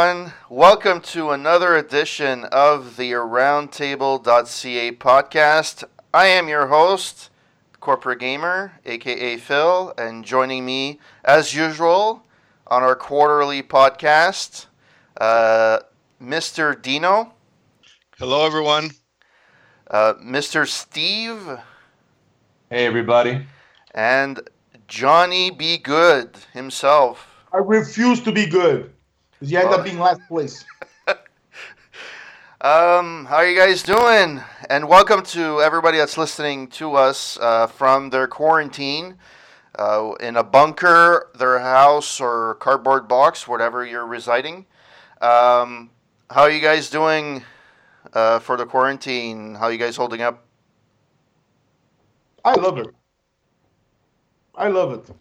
everyone. Welcome to another edition of the Roundtable.ca podcast. I am your host, Corporate Gamer, aka Phil, and joining me, as usual, on our quarterly podcast, uh, Mr. Dino. Hello, everyone. Uh, Mr. Steve. Hey, everybody. And Johnny Be Good himself. I refuse to be good. Because you end up being last place. um, how are you guys doing? And welcome to everybody that's listening to us uh, from their quarantine uh, in a bunker, their house, or cardboard box, whatever you're residing. Um, how are you guys doing uh, for the quarantine? How are you guys holding up? I love it. I love it.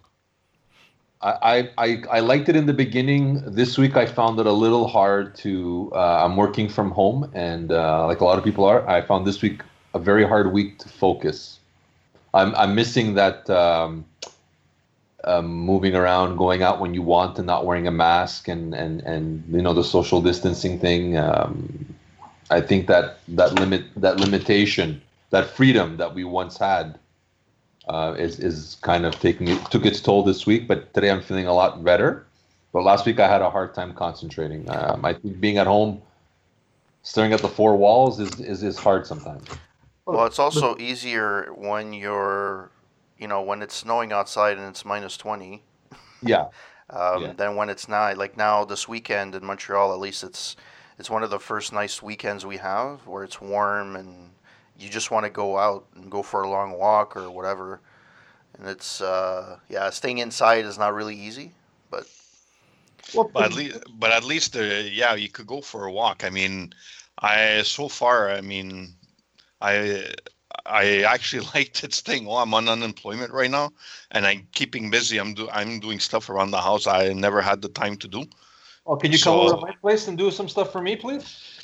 I, I, I liked it in the beginning. This week I found it a little hard to. Uh, I'm working from home, and uh, like a lot of people are, I found this week a very hard week to focus. I'm, I'm missing that um, um, moving around, going out when you want, and not wearing a mask, and and and you know the social distancing thing. Um, I think that that limit that limitation, that freedom that we once had, uh, is is kind of taking it took its toll this week. But today I'm feeling a lot better. But last week I had a hard time concentrating. Um, I think being at home, staring at the four walls is is, is hard sometimes. Well, it's also easier when you're, you know, when it's snowing outside and it's minus 20. Yeah. um, Yeah. Than when it's not. Like now, this weekend in Montreal, at least it's it's one of the first nice weekends we have where it's warm and you just want to go out and go for a long walk or whatever. And it's uh, yeah, staying inside is not really easy, but Well, But at least, but at least, uh, yeah, you could go for a walk. I mean, I so far, I mean, I I actually liked its thing. Oh, I'm on unemployment right now, and I'm keeping busy. I'm do I'm doing stuff around the house I never had the time to do. Oh, can you come over to my place and do some stuff for me, please?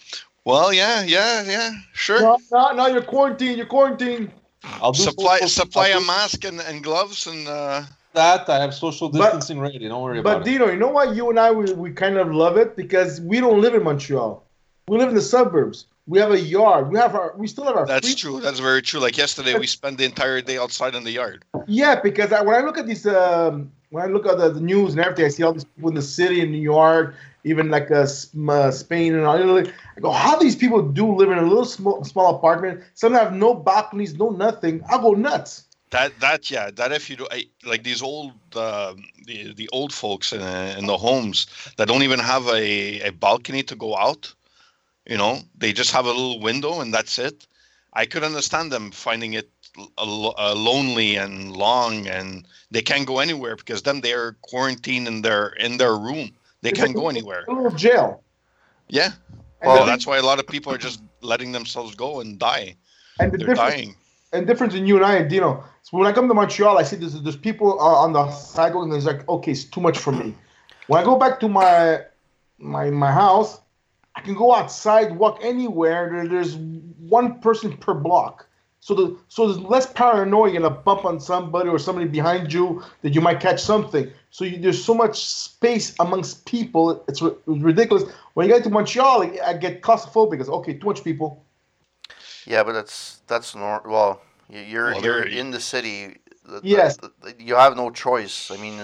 Well, yeah, yeah, yeah, sure. no, no, no, you're quarantined. You're quarantined. I'll supply social- supply I'll a mask and, and gloves and uh, that. I have social But- distancing ready. Don't worry But about it. Dino, you know what? You and I, we, we kind of love it because we don't live in Montreal. We live in the suburbs. We have a yard. We have our. We still have our. that's free- true. That's very true. Like yesterday, we spent the entire day outside in the yard. Yeah, because I, when I look at these, um, when I look at the, the news and everything, I see all these people in the city in New York, even like uh, uh, Spain and all. I go, how these people do live in a little small, small apartment? Some have no balconies, no nothing. I go nuts. That that yeah, that if you do I, like these old uh, the the old folks in, in the homes that don't even have a, a balcony to go out, you know, they just have a little window and that's it. I could understand them finding it a, lo- uh, lonely and long, and they can't go anywhere because then they're quarantined in their in their room. They It's can't like go anywhere. Jail. Yeah, well, that's why a lot of people are just letting themselves go and die. and the They're dying. and difference in you and I, and Dino. So when I come to Montreal, I see there's, there's people uh, on the sidewalk, and it's like, okay, it's too much for me. When I go back to my my my house, I can go outside, walk anywhere. There, there's one person per block. So the so there's less paranoia. You're gonna bump on somebody or somebody behind you that you might catch something. So you, there's so much space amongst people. It's, it's ridiculous. When you get to Montreal, I, I get claustrophobic because okay, too much people. yeah, but that's that's nor- well, you- you're Well, you're in the city. The- the- Yes. the- the- you have no choice. I mean,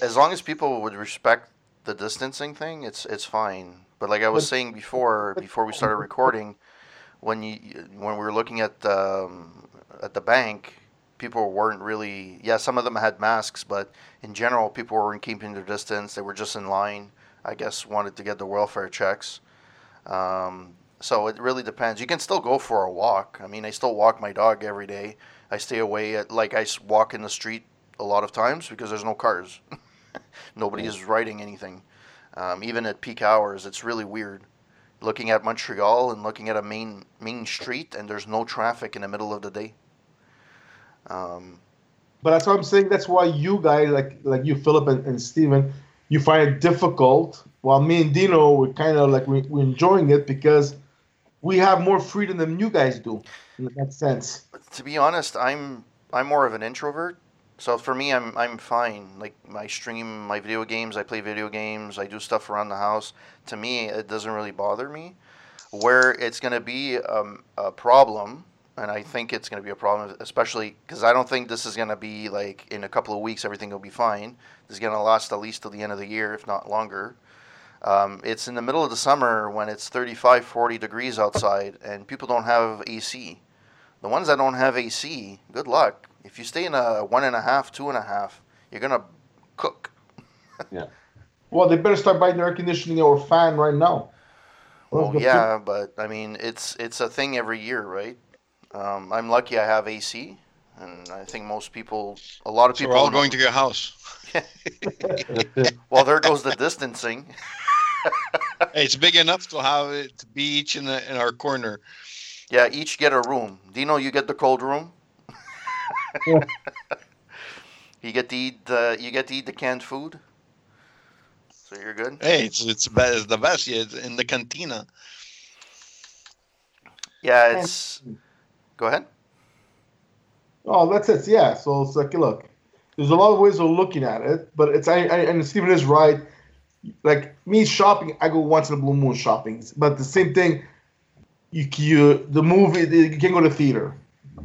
as long as people would respect the distancing thing, it's it's fine. But like I was But- saying before, before we started recording, when you when we were looking at um, at the bank, people weren't really. Yeah, some of them had masks, but in general, people weren't keeping their distance. They were just in line. I guess wanted to get the welfare checks. Um, so it really depends. You can still go for a walk. I mean, I still walk my dog every day. I stay away at like I walk in the street a lot of times because there's no cars. Nobody is riding anything. Um, even at peak hours, it's really weird. Looking at Montreal and looking at a main main street, and there's no traffic in the middle of the day. Um, But that's what I'm saying. That's why you guys, like like you, Philip and, and Steven, you find it difficult. While me and Dino, we're kind of like we, we're enjoying it because we have more freedom than you guys do in that sense. to be honest, I'm I'm more of an introvert, So for me, I'm I'm fine. Like I stream my video games, I play video games, I do stuff around the house. To me, it doesn't really bother me. Where it's going to be um, a problem, and I think it's going to be a problem, especially because I don't think this is going to be like in a couple of weeks everything will be fine. This is going to last at least till the end of the year, if not longer. Um, it's in the middle of the summer when it's 35, 40 degrees outside, and people don't have AC. The ones that don't have AC, good luck. If you stay in a one and a half, two and a half, you're gonna cook. Yeah. Well, they better start buying air conditioning or fan right now. Well, yeah, but I mean, it's it's a thing every year, right? Um, I'm lucky I have AC, and I think most people, a lot of So people. we're all going to your house. Well, there goes the distancing. Hey, it's big enough to have it to be each in, the, in our corner. Yeah, each get a room. Dino, you get the cold room. Yeah. you get to eat. Uh, you get to eat the canned food. So you're good. Hey, it's it's, be- it's the best. Yeah, it's in the cantina. Yeah, it's. Go ahead. Oh, that's it. Yeah. So it's like, look, there's a lot of ways of looking at it, but it's I, I and Stephen is right. Like me shopping, I go once in a blue moon shopping, but the same thing. You, you the movie you can't go to theater,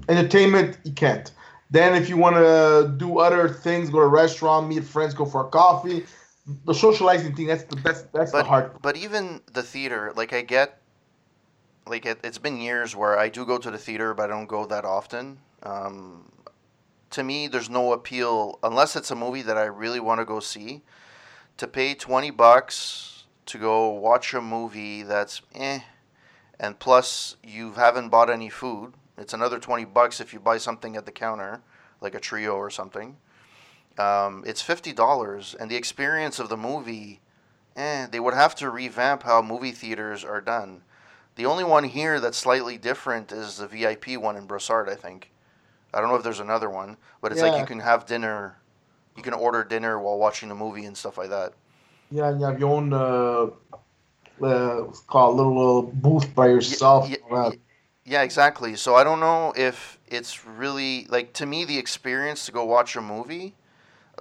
entertainment you can't. Then if you want to do other things, go to a restaurant, meet friends, go for a coffee. The socializing thing that's the best. That's the hard. Part. But even the theater, like I get, like it, it's been years where I do go to the theater, but I don't go that often. Um, to me, there's no appeal unless it's a movie that I really want to go see. To pay twenty bucks to go watch a movie that's eh, and plus you haven't bought any food. It's another twenty bucks if you buy something at the counter, like a trio or something. Um, it's fifty dollars, and the experience of the movie eh, they would have to revamp how movie theaters are done. The only one here that's slightly different is the VIP one in Brossard, I think. I don't know if there's another one, but it's like you can have dinner, you can order dinner while watching the movie and stuff like that. Yeah, and you have your own uh, uh, called a little uh, booth by yourself. ye- and all that. Yeah, exactly. So I don't know if it's really like to me the experience to go watch a movie.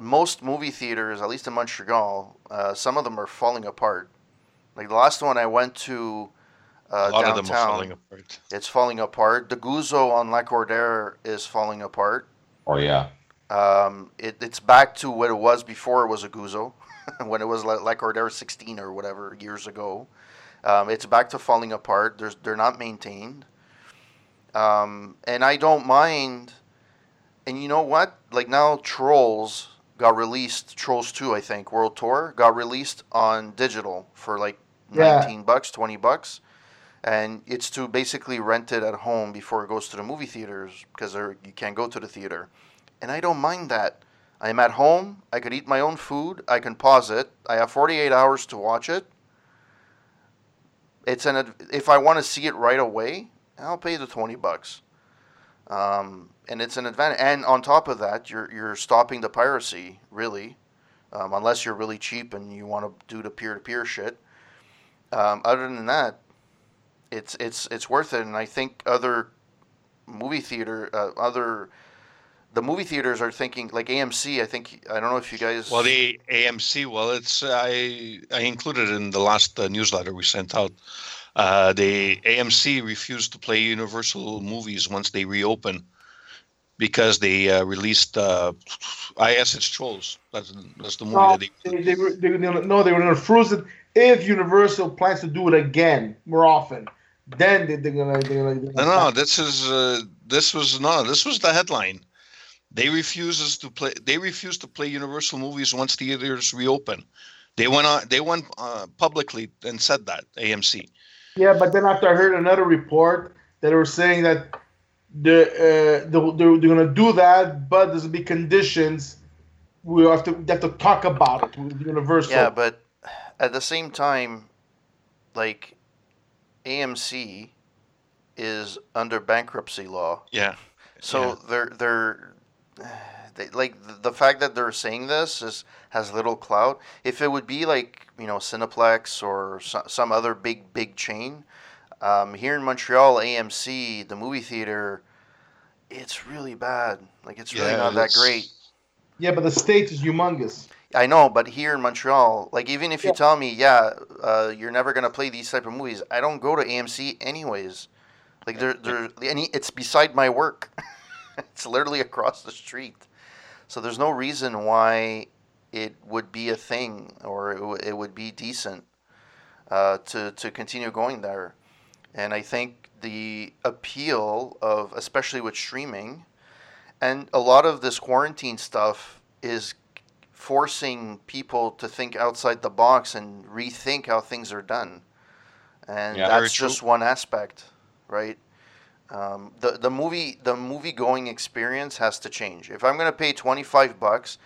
Most movie theaters, at least in Montreal, uh, some of them are falling apart. Like the last one I went to uh, a lot downtown, of them are falling apart. it's falling apart. The Guzzo on Lacordaire is falling apart. Oh yeah. Um, it, it's back to what it was before it was a Guzzo, when it was like Lacordaire 16 or whatever years ago. Um, it's back to falling apart. There's, they're not maintained. Um, and I don't mind. And you know what? Like now, Trolls got released. Trolls 2, I think, World Tour got released on digital for like Yeah. 19 bucks, 20 bucks. And it's to basically rent it at home before it goes to the movie theaters because you can't go to the theater. And I don't mind that. I'm at home. I could eat my own food. I can pause it. I have 48 hours to watch it. It's an if I want to see it right away, I'll pay the 20 bucks. Um, and it's an advantage. And on top of that, you're you're stopping the piracy really, um, unless you're really cheap and you want to do the peer-to-peer shit. Um, other than that, it's it's it's worth it. And I think other movie theater, uh, other the movie theaters are thinking like AMC. I think I don't know if you guys. Well, the AMC. Well, it's I I included in the last uh, newsletter we sent out. Uh, the AMC refused to play Universal movies once they reopen because they uh, released. Uh, I guess it's Trolls. That's that's the movie No, that they. they, they, were, they, gonna- no, they were going to freeze it if Universal plans to do it again more often. Then they, they're going to. They're gonna, No, gonna no, this is uh, this was no, this was the headline. They refuses to play. They refuse to play Universal movies once theaters reopen. They went on. They went uh, publicly and said that AMC. Yeah, but then after I heard another report that they were saying that the uh, they're, they're, they're going to do that, but there's going to be conditions. We have to they have to talk about it with Universal. Yeah, but at the same time, like AMC is under bankruptcy law. Yeah. So Yeah. they're they're they, like the, the fact that they're saying this is has little clout. If it would be like you know Cineplex or so, some other big big chain, um, here in Montreal, AMC, the movie theater, it's really bad. Like it's really Yeah, not that great. Yeah, but the state is humongous. I know, but here in Montreal, like even if you Yeah. tell me, yeah, uh, you're never gonna play these type of movies, I don't go to AMC anyways. Like they're they're any it's beside my work. it's literally across the street, so there's no reason why it would be a thing or it, w- it would be decent uh, to to continue going there. And I think the appeal of especially with streaming, and a lot of this quarantine stuff is forcing people to think outside the box and rethink how things are done. And Yeah, that's true. just one aspect, right? Um, the the movie the movie going experience has to change. If I'm going to pay 25 bucks,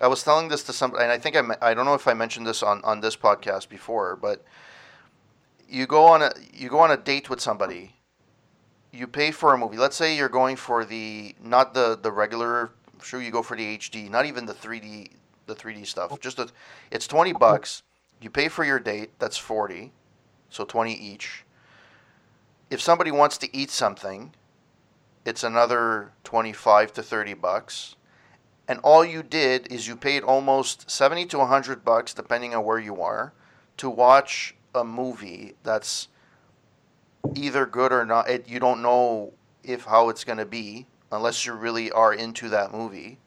I was telling this to somebody, and I think I me- I don't know if I mentioned this on on this podcast before, but you go on a you go on a date with somebody. You pay for a movie. Let's say you're going for the not the the regular. I'm sure, you go for the HD, not even the 3D the 3D stuff. Oh. Just the, it's 20 bucks. You pay for your date. That's 40, so 20 each. If somebody wants to eat something, it's another 25 to 30 bucks. And all you did is you paid almost 70 to 100 bucks, depending on where you are, to watch a movie that's either good or not. It, you don't know if how it's going to be unless you really are into that movie.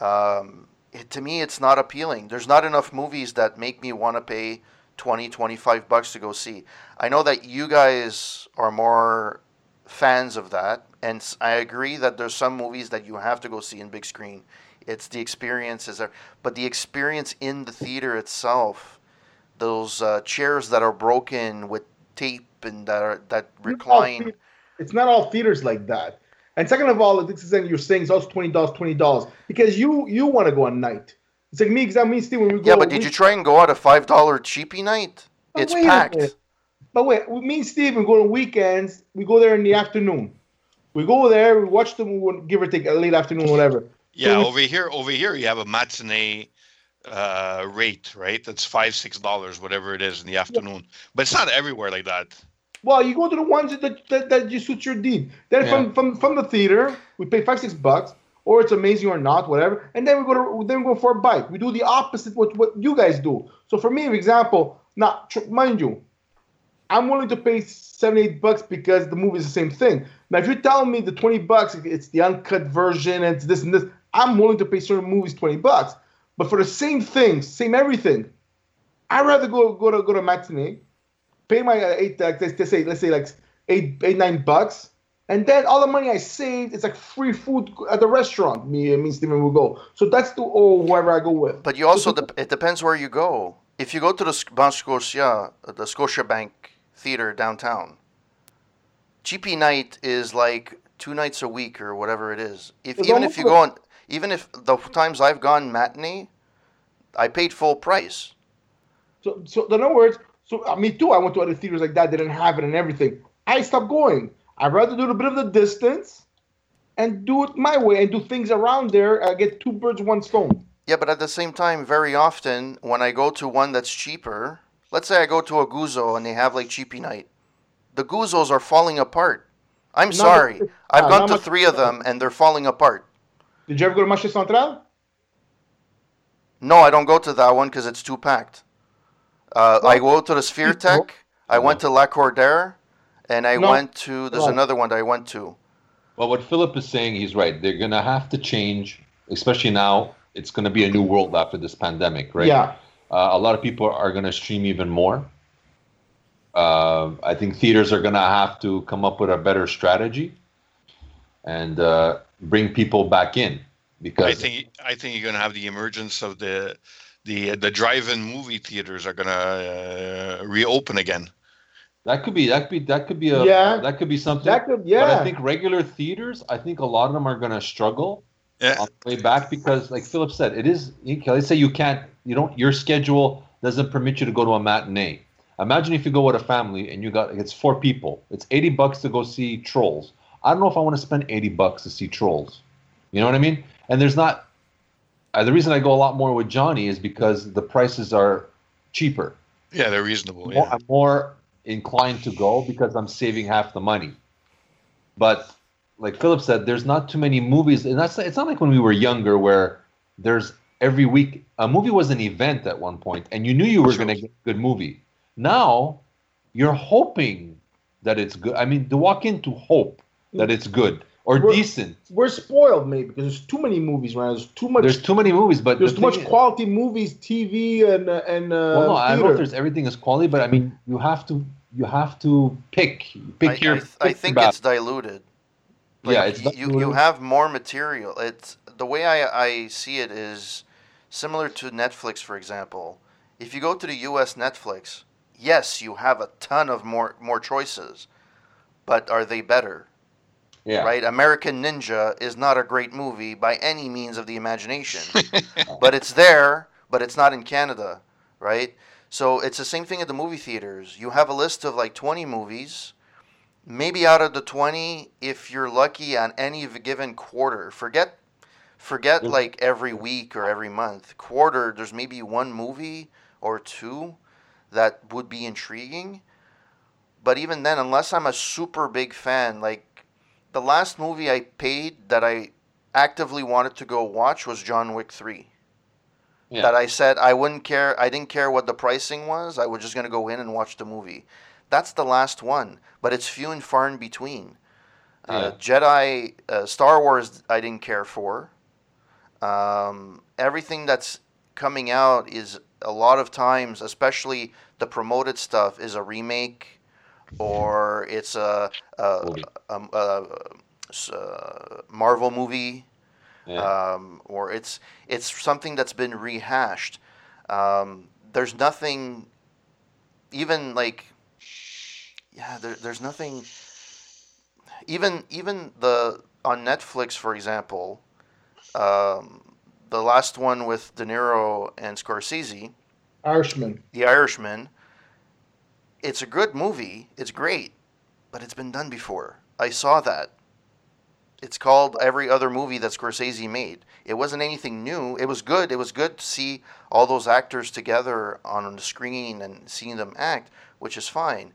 Um, it, to me, it's not appealing. There's not enough movies that make me want to pay 20, 25 bucks to go see. I know that you guys are more fans of that, and I agree that there's some movies that you have to go see in big screen. It's the experiences there, but the experience in the theater itself, those uh, chairs that are broken with tape and that are that recline. It's not all theaters like that. And second of all, this is thing you're saying is also twenty dollars, twenty dollars because you you want to go at night. It's like me, exactly me, and Steve. When we go, Yeah, but did we- you try and go out a five dollar cheapy night? It's packed. But wait, we- me and Steve, we go on weekends. We go there in the afternoon. We go there, we watch the movie, give or take a late afternoon, whatever. Yeah, we- over here, over here, you have a matinee uh, rate, right? That's five, six dollars, whatever it is in the afternoon. But it's not everywhere like that. Well, you go to the ones that that, that just suit your deed. Then Yeah. from, from from the theater, we pay five six bucks, or it's amazing or not, whatever. And then we go to then we go for a bike. We do the opposite what what you guys do. So for me, for example, now tr- mind you, I'm willing to pay seven eight bucks because the movie is the same thing. Now, if you're telling me the twenty bucks, it's the uncut version, it's this and this, I'm willing to pay certain movies twenty bucks. But for the same thing, same everything, I'd rather go go to go to matinee, pay my uh, eight uh, let's, say let's say like eight eight nine bucks, and then all the money I saved is like free food at the restaurant. Me and me and Steven will go. So that's the or whoever I go with. But you also it depends where you go. If you go to the Banque Scotia, uh, the Scotiabank Theater downtown, GP night is like two nights a week or whatever it is. If It's even if you go on, even if the times I've gone matinee, I paid full price. So so in other words, so uh, me too. I went to other theaters like that. They didn't have it and everything. I stopped going. I'd rather do a bit of the distance, and do it my way and do things around there. I get two birds one stone. Yeah, but at the same time, very often when I go to one that's cheaper, let's say I go to a Guzzo and they have like cheapy night, the Guzzos are falling apart. I'm Not sorry. much- I've uh, gone to much- three of them and they're falling apart. Did you ever go to Marché Central? No, I don't go to that one because it's too packed. Uh, I go to the Sphèretech. I went to Lacordaire, and I No. went to. There's No. another one that I went to. Well, what Philip is saying, he's right. They're gonna have to change, especially now. It's gonna be a new world after this pandemic, right? Yeah. Uh, a lot of people are gonna stream even more. Uh, I think theaters are gonna have to come up with a better strategy and uh, bring people back in because I think I think you're gonna have the emergence of the the the drive-in movie theaters are gonna uh, reopen again. that could be that could be that could be a Yeah. that could be something. That could But yeah. I think regular theaters, I think a lot of them are gonna struggle Yeah, on the way back because, like Philip said, it is. You can, let's say you can't, you don't, your schedule doesn't permit you to go to a matinee. Imagine if you go with a family and you got it's four people. It's eighty bucks to go see Trolls. I don't know if I want to spend eighty bucks to see Trolls. You know what I mean? And there's not. Uh, the reason I go a lot more with Johnny is because the prices are cheaper. yeah, they're reasonable. More- Yeah. I'm more inclined to go because I'm saving half the money. But like Philip said, there's not too many movies, and that's it's not like when we were younger where there's every week a movie was an event at one point, and you knew you were going to get a good movie. Now you're hoping that it's good. I mean, to walk in to hope that it's good or We're- decent. We're spoiled, maybe, because there's too many movies, right? There's too much. There's too many movies, but there's the too much is- quality movies, TV, and uh, and uh, Well, no, I don't know if there's everything is quality, but I mean, you have to you have to pick pick I, your. I, pick I think battle. it's diluted. yeah, it's y- not you you have more material. It's the way I, I see it is similar to Netflix, for example. If you go to the U.S. Netflix, yes, you have a ton of more more choices, but are they better? yeah. Right? American Ninja is not a great movie by any means of the imagination, but it's there, but it's not in Canada, right? So it's the same thing at the movie theaters. You have a list of like 20 movies. Maybe out of the 20, if you're lucky on any given quarter, forget forget Yeah. like every week or every month. Quarter, there's maybe one movie or two that would be intriguing. But even then, unless I'm a super big fan, like the last movie I paid that I actively wanted to go watch was John Wick 3 Yeah. that I said I wouldn't care. I didn't care what the pricing was. I was just gonna go in and watch the movie. That's the last one, but it's few and far in between. Uh, Jedi, uh, Star Wars, I didn't care for. Um, everything that's coming out is a lot of times, especially the promoted stuff, is a remake or it's a, a, a, a, uh, Marvel movie yeah. um, or it's it's something that's been rehashed. Um, there's nothing, even like, yeah, there, there's nothing. Even even the on Netflix, for example, um, the last one with De Niro and Scorsese, Irishman. The Irishman. It's a good movie. It's great, but it's been done before. I saw that. It's called every other movie that Scorsese made. It wasn't anything new. It was good. It was good to see all those actors together on the screen and seeing them act, which is fine.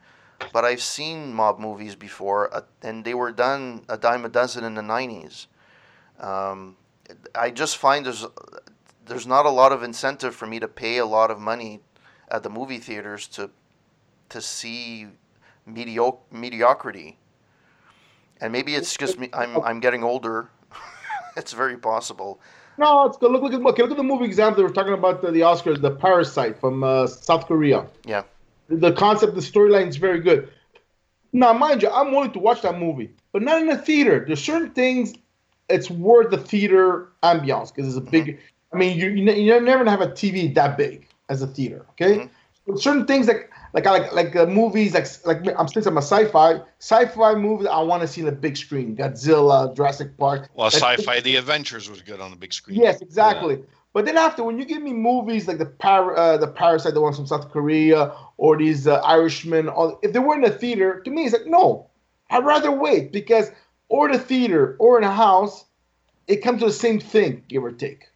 But I've seen mob movies before, uh, and they were done a dime a dozen in the '90s. Um, I just find there's there's not a lot of incentive for me to pay a lot of money at the movie theaters to to see medio- mediocrity. And maybe it's just me. I'm I'm getting older. it's very possible. No, it's good. Look, look at okay, look at the movie example We're talking about the, the Oscars, the Parasite from uh, South Korea. Yeah. The concept, the storyline is very good. Now, mind you, I'm willing to watch that movie, but not in a theater. There's certain things it's worth the theater ambiance because it's a big. I mean, you you never gonna have a TV that big as a theater. Okay. Mhm. But certain things like like I like like uh, movies like like I'm saying some sci-fi sci-fi movie I want to see in a big screen. Godzilla, Jurassic Park. Well, Like, sci-fi, The Adventures was good on the big screen. Yes, exactly. But then after, when you give me movies like the Par- uh, the Parasite, the ones from South Korea, or these uh, Irishmen, or if they were in a theater, to me it's like no, I'd rather wait because or the theater or in a house, it comes to the same thing, give or take.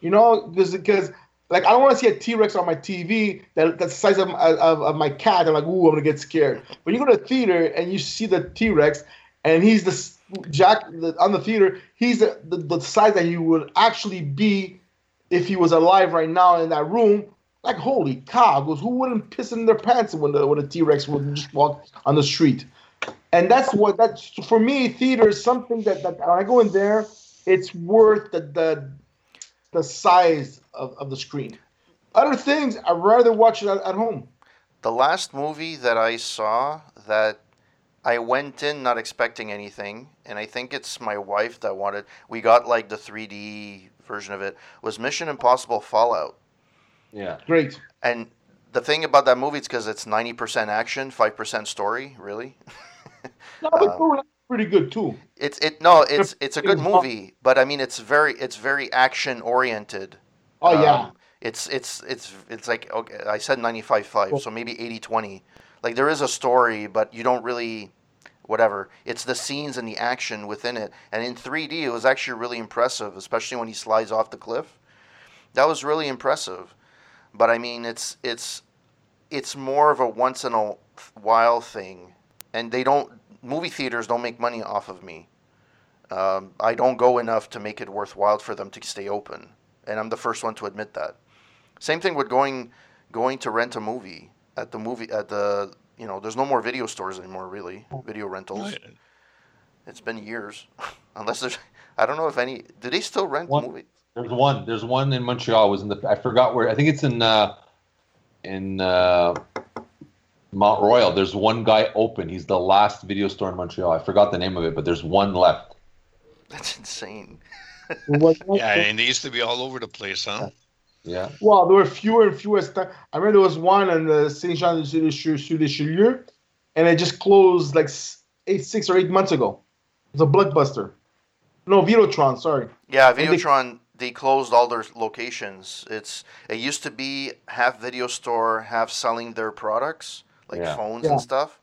You know, because like I don't want to see a T Rex on my TV that that's the size of, of, of my cat. I'm like, ooh, I'm gonna get scared. But you go to a theater and you see the T Rex, and he's the Jack the, on the theater. He's the, the the size that he would actually be if he was alive right now in that room. Like holy cow! Goes who wouldn't piss in their pants when the when a T Rex would just walk on the street? And that's what that's for me. Theater is something that, that when I go in there, it's worth the the, the size of, of the screen. Other things, I'd rather watch it at, at home. The last movie that I saw that I went in not expecting anything, and I think it's my wife that wanted. We got like the 3D version of it. Was Mission Impossible Fallout, Yeah. Great. and the thing about that movie is because it's 90% action, 5% story. Really, No, but Um, pretty good too. it's it. No, it's it's a good movie, but I mean, it's very it's very action oriented. Oh yeah. Um, it's it's it's it's like okay, I said 95-5, so maybe 80-20. Like there is a story, but you don't really whatever. It's the scenes and the action within it. And in 3D it was actually really impressive, especially when he slides off the cliff. That was really impressive. But I mean, it's it's it's more of a once in a while thing. And they don't movie theaters don't make money off of me. Um, I don't go enough to make it worthwhile for them to stay open, and I'm the first one to admit that. Same thing with going going to rent a movie at the movie at the you know there's no more video stores anymore really video rentals. It's been years, unless there's I don't know if any do they still rent One- movie? There's one. There's one in Montreal. Was in the I forgot where. I think it's in uh, in uh, Mount Royal. There's one guy open. He's the last video store in Montreal. I forgot the name of it, but there's one left. That's insane. Yeah, and they used to be all over the place, huh? Yeah. Well, there were fewer and fewer. St- I remember there was one in uh, Saint Jean de Richelieu, and it just closed like eight, six or eight months ago. It's a blockbuster. No, Videotron. Sorry. Yeah, And they- Videotron they closed all their locations. It's it used to be half video store, half selling their products like Yeah. phones Yeah. and stuff.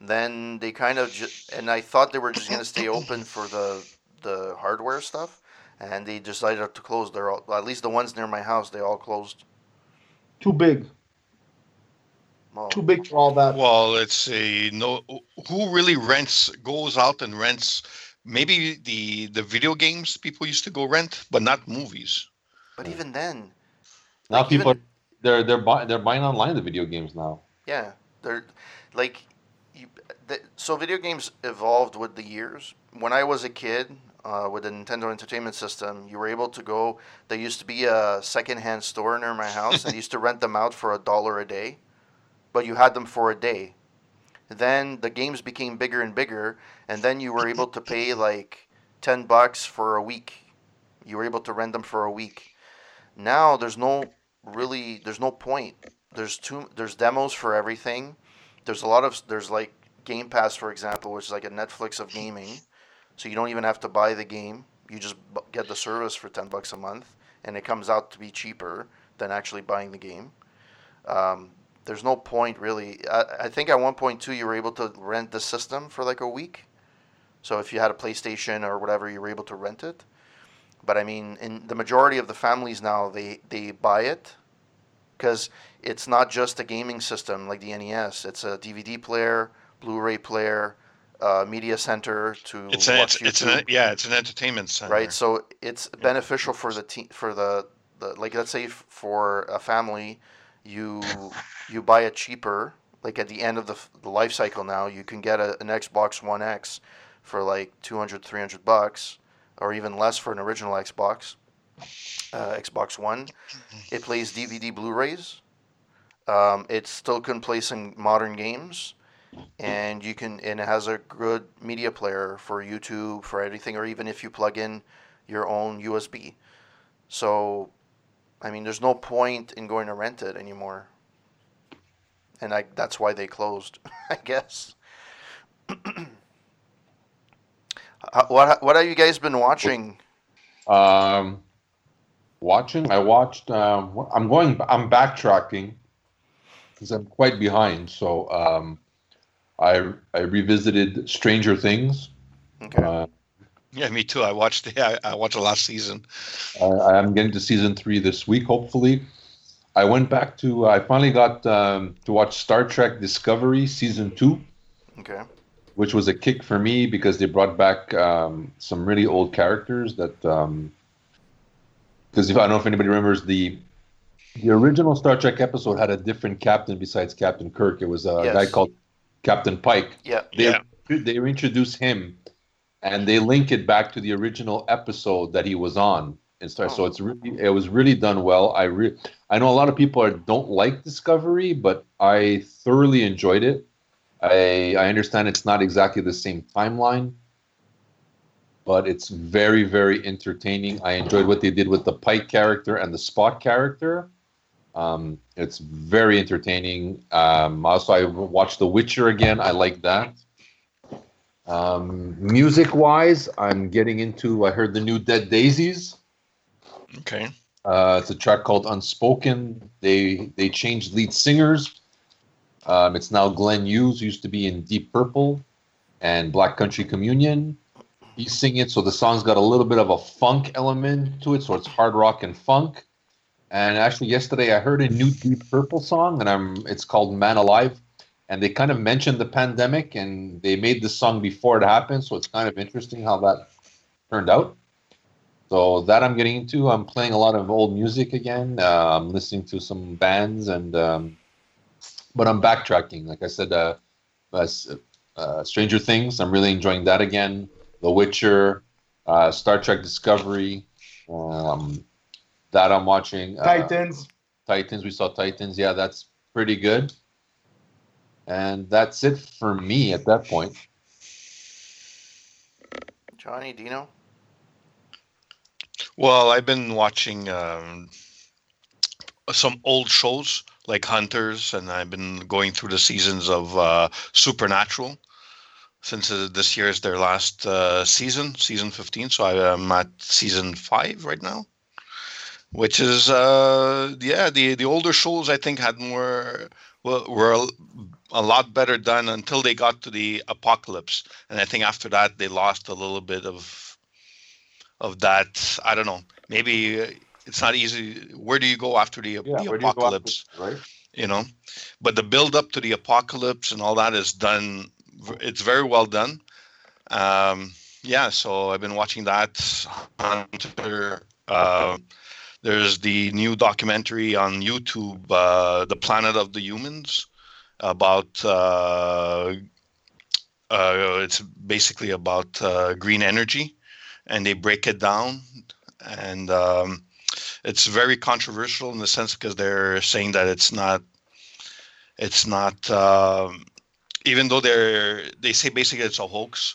Then they kind of ju- and I thought they were just gonna stay open for the the hardware stuff, and they decided to close. They're all, at least the ones near my house. They all closed. Too big. Well, Too big for all that. Well, it's a no. Who really rents goes out and rents? Maybe the the video games people used to go rent, but not movies. but even then, Now Like, people even- are, they're they're buying they're buying online the video games now. Yeah, they're like, you, so video games evolved with the years. When I was a kid, uh, with the Nintendo Entertainment System, you were able to go. There used to be a secondhand store near my house, and used to rent them out for a dollar a day, but you had them for a day. Then the games became bigger and bigger, and then you were able to pay like ten bucks for a week. You were able to rent them for a week. Now there's no really there's no point there's two there's demos for everything. There's a lot of there's like game pass for example which is like a netflix of gaming. So you don't even have to buy the game. You just b- get the service for 10 bucks a month and it comes out to be cheaper than actually buying the game. Um, there's no point really. I, I think at one point too you were able to rent the system for like a week. So if you had a playstation or whatever you were able to rent it. But i mean in the majority of the families now they they buy it because it's not just a gaming system like the NES. It's a DVD player, Blu-ray player, uh, media center to It's an, watch it's, it's an yeah, it's an entertainment center. right? So it's beneficial for the te- for the, the like let's say f- for a family, you you buy it cheaper. Like at the end of the, the life cycle now, you can get a, an Xbox One X for like 200, 300 bucks, or even less for an original Xbox, uh, Xbox One. It plays DVD Blu-rays. Um, it still can play some modern games, and you can and it has a good media player for YouTube for anything, or even if you plug in your own USB. So, I mean, there's no point in going to rent it anymore, and I that's why they closed, I guess. What what have you guys been watching? Um, watching, I watched. Um, I'm going. I'm backtracking because I'm quite behind. So um, I I revisited Stranger Things. Okay. Uh, Yeah, me too. I watched the I, watched the last season. I, I'm getting to season three this week, hopefully. I went back to. I finally got um, to watch Star Trek Discovery season two, Okay. which was a kick for me because they brought back um, some really old characters that. Because if I don't know if anybody remembers the the original Star Trek episode had a different captain besides Captain Kirk. It was a Yes. guy called Captain Pike. Yeah. They Yeah. they reintroduce him, and they link it back to the original episode that he was on. And Star, oh. so Oh. it's really it was really done well. I re- I know a lot of people are, don't like Discovery, but I thoroughly enjoyed it. I I understand it's not exactly the same timeline, but it's very very entertaining. I enjoyed what they did with the Pike character and the Spock character. Um, it's very entertaining. Um, also, I watched The Witcher again. I like that. Um, music wise, I'm getting into. I heard the new Dead Daisies. Okay. Uh, it's a track called Unspoken. They they changed lead singers. Um, it's now Glenn Hughes, used to be in Deep Purple and Black Country Communion. He's singing it, so the song's got a little bit of a funk element to it, so it's hard rock and funk. And actually, yesterday I heard a new Deep Purple song, and I'm it's called Man Alive. And they kind of mentioned the pandemic, and they made this song before it happened, so it's kind of interesting how that turned out. So that I'm getting into. I'm playing a lot of old music again. Uh, I'm listening to some bands, and um, but I'm backtracking. Like I said, uh, uh, uh, Stranger Things. I'm really enjoying that again. The Witcher, uh, Star Trek Discovery. Um, that I'm watching. Uh, Titans. Titans. We saw Titans. Yeah, that's pretty good. And that's it for me at that point. Johnny, Dino. Well, I've been watching um, some old shows like Hunters, and I've been going through the seasons of uh, Supernatural since uh, this year is their last uh, season, season 15. So I am at season five right now, which is uh, yeah the the older shows I think had more were, were a, lot better done until they got to the apocalypse, and I think after that they lost a little bit of of that. I don't know. Maybe uh, it's not easy. Where do you go after the, Yeah, the do you apocalypse? after- right? you know but the build up to the apocalypse and all that is done it's very well done. Um yeah so i've been watching that. Hunter uh, there's the new documentary on youtube uh the planet of the humans about uh uh it's basically about uh, green energy and they break it down. And um it's very controversial in the sense because they're saying that it's not it's not um, even though they're they say basically it's a hoax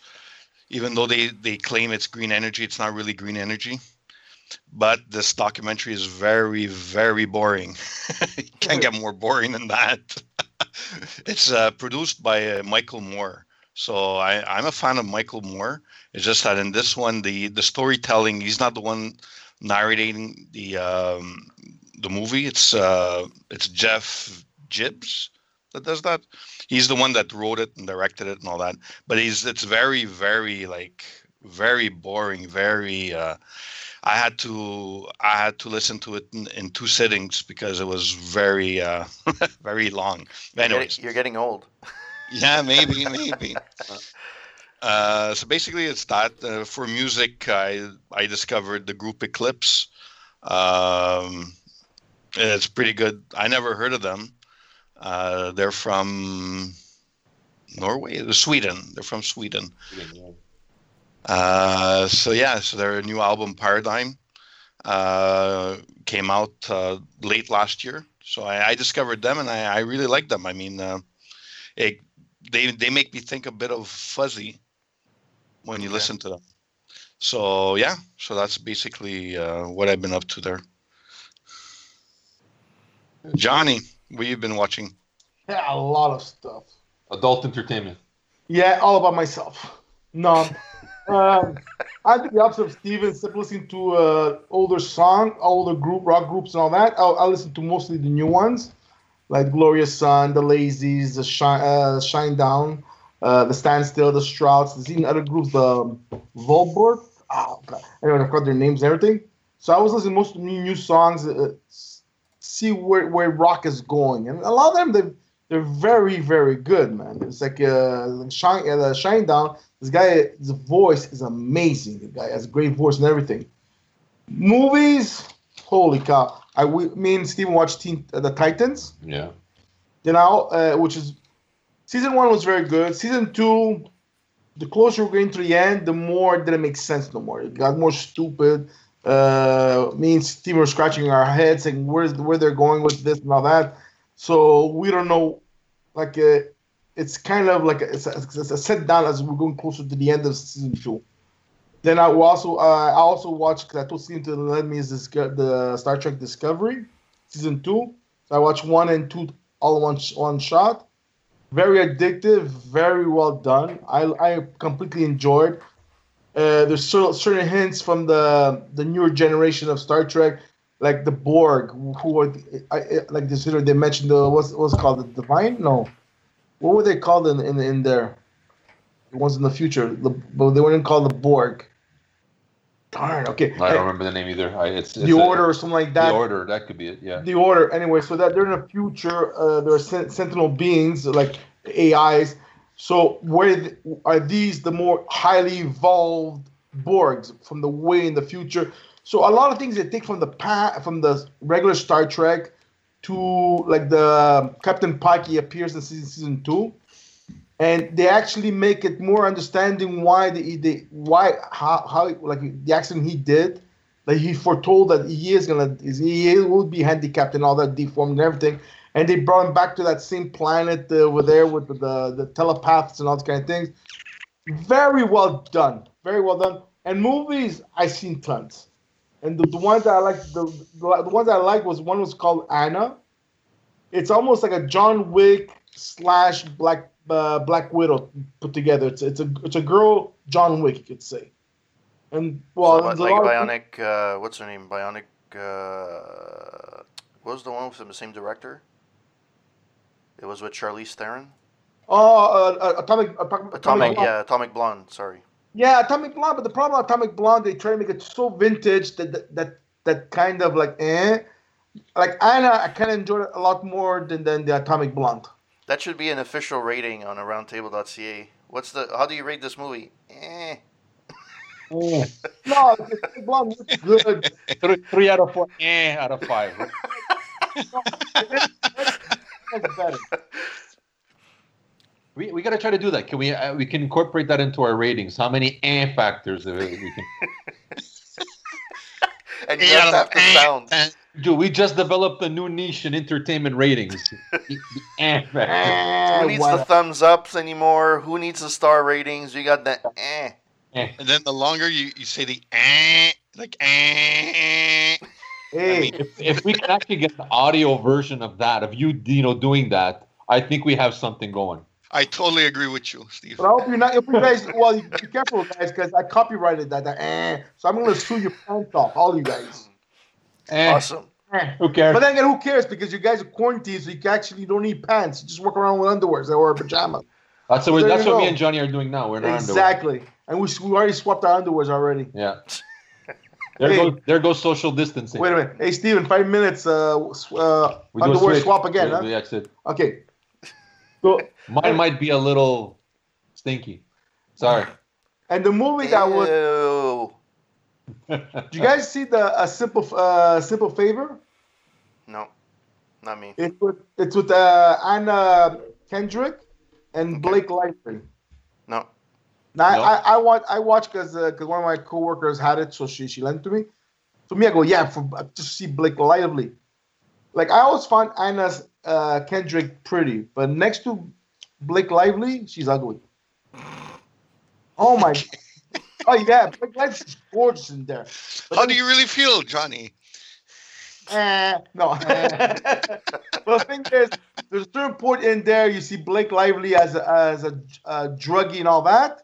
even though they they claim it's green energy it's not really green energy. But this documentary is very very boring. Can't get more boring than that. It's uh, produced by uh, michael moore. So I, i'm a fan of michael moore. It's just that in this one the the storytelling he's not the one narrating the um, the movie. It's uh, it's Jeff Gibbs that does that. He's the one that wrote it and directed it and all that. But he's it's very very like very boring. Very. Uh, I had to I had to listen to it in, in two sittings because it was very uh, very long. You're getting- Anyways, you're getting old. yeah, maybe, maybe. Uh, so basically, it's that. Uh, for music, I I discovered the group Eclipse. Um, it's pretty good. I never heard of them. Uh, they're from Norway, Sweden. They're from Sweden. Uh, so yeah, so their new album Paradigm uh, came out uh, late last year. So I, I discovered them, and I, I really like them. I mean, uh, it, they they make me think a bit of Fuzzy when you Okay. listen to them. So yeah, so that's basically uh, what I've been up to there. Johnny, what you been watching? Yeah, a lot of stuff. Adult entertainment. Yeah, all about myself. No. um, I think the opposite of Steven, instead of listening to uh, older song, older group, rock groups, and all that, I'll, I'll listen to mostly the new ones, like Glorious Sun, the Lazies, the Shine, uh, Shinedown, uh, the Standstill, the Struts. There's even other groups, the um, Volborg. Oh, God. Anyway, I forgot their names and everything. So I was listening to most of new, new songs, uh, s- see where, where rock is going, and a lot of them they they're very very good, man. It's like uh, like Shine, uh, Shinedown. This guy, his voice is amazing. The guy has a great voice and everything. Movies, holy cow! I we, me and Steven watched Teen, uh, the Titans. Yeah. You know, uh, which is season one was very good. Season two, the closer we're getting to the end, the more it didn't make sense no more. It got more stupid. Uh, me and Steve were scratching our heads, saying where's where they're going with this and all that. So we don't know. Like uh, it's kind of like a, it's, a, it's a set down as we're going closer to the end of season two. Then I also uh, I also watched because I told Steven to let me is this the Star Trek Discovery season two. So I watched one and two all one one shot. Very addictive, very well done. I I completely enjoyed. Uh, there's certain hints from the the newer generation of Star Trek, like the Borg, who are I, like this. They mentioned the what's what's it called the Divine? No, what were they called in in, in there? The ones in the future, the, but they weren't called the Borg. Darn. Okay. I don't remember the name either. I, it's, it's the a- Order or something like that. The order. That could be it. Yeah. The order, anyway, so that they're in the future. Uh, there are sen- sentinel beings like AIs. So where are these the more highly evolved Borgs from the way in the future. So a lot of things they take from the pa- from the regular Star Trek to like the um, Captain Pike appears in season season two, and they actually make it more understanding why the, the why how how like the accident he did, like he foretold that he is gonna he will be handicapped and all that deformed and everything, and they brought him back to that same planet uh, over there with the, the the telepaths and all those kind of things. Very well done, very well done. And movies, I've seen tons. And the, the ones that I like, the, the, the ones I like was one was called Anna. It's almost like a John Wick slash Black uh, Black Widow put together. It's it's a it's a girl John Wick, you could say. And well, So, like Bionic, uh, what's her name? Bionic. Uh, what was the one with the same director? It was with Charlize Theron. Oh, uh, uh, Atomic, Atomic, Atomic, Blonde. yeah, Atomic Blonde. Sorry. Yeah, Atomic Blonde, but the problem with Atomic Blonde, they try to make it so vintage that that that, that kind of like eh. Like Anna, I kind of enjoyed it a lot more than, than the Atomic Blonde. That should be an official rating on aroundtable.ca. What's the? How do you rate this movie? Eh. No, the Atomic Blonde looks good. Three, three out of four, eh, out of five. That's better. We, we got to try to do that. Can we uh, we can incorporate that into our ratings? How many eh factors we can And you have to have the sound. do? We just developed a new niche in entertainment ratings. The- the eh factor. Who needs what- the thumbs ups anymore? Who needs the star ratings? We got the eh. Eh. And then the longer you, you say the eh, like eh, Hey, If, if we can actually get the audio version of that, of you you know doing that, I think we have something going. I totally agree with you, Steve. but I hope you're not. If you guys, well, you be careful, guys, because I copyrighted that. that eh, so I'm gonna sue your pants off, all you guys. Eh, Awesome. Eh. Who cares? But then again, who cares? Because you guys are quarantined, so you actually don't need pants. You just walk around with underwears or pajamas. that's what, that's you what me and Johnny are doing now. We're in our underwear. Exactly. And we, we already swapped our underwears already. Yeah. There Hey. goes there goes social distancing. Wait a minute. Hey, Steven, five minutes. Uh, uh, We do a underwear swap again, Yeah, huh? That's it. Okay. So, Mine might be a little stinky. Sorry. and the movie that was. Ew. Did you guys see the a simple uh, simple favor? No, not me. It's with it's with uh, Anna Kendrick and Blake Lively. No. Now No. I, I, I watch I watch because because one of my coworkers had it, so she she lent it to me. So me, I go yeah for just to see Blake Lively. Like I always found Anna uh, Kendrick pretty, but next to Blake Lively, she's ugly. Oh my! oh yeah, Blake Lively's gorgeous in there. But How then- do you really feel, Johnny? Eh, no. well, the thing is, there's a certain point in there you see Blake Lively as a, as a, uh druggie and all that,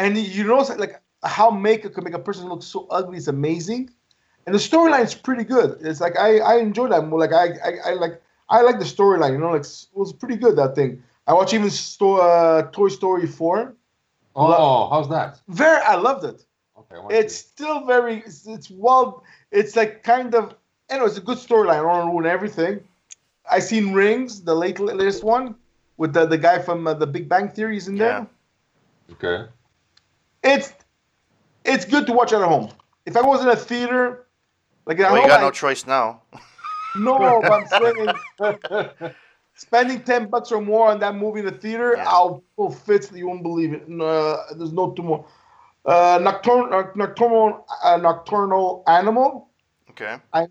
and you notice like how makeup can make a person look so ugly is amazing, and the storyline is pretty good. It's like I I enjoy that more. Like I I, I like I like the storyline. You know, like it was pretty good that thing. I watched even sto- uh, Toy Story four. Oh, how's that? Very, I loved it. Okay. It's still very. It's, it's well. It's like kind of. You know, it's a good storyline. I don't want to ruin everything. I seen Rings, the late latest one, with the the guy from uh, the Big Bang Theory is in there. okay. It's it's good to watch at home. If I was in a theater, like Well, you got I- no choice now. no, but I'm saying spending ten bucks or more on that movie in the theater, Yeah. I'll pull fits that you won't believe it. No, there's no two more. Uh, nocturnal, nocturnal, uh, nocturnal animal. Okay. I,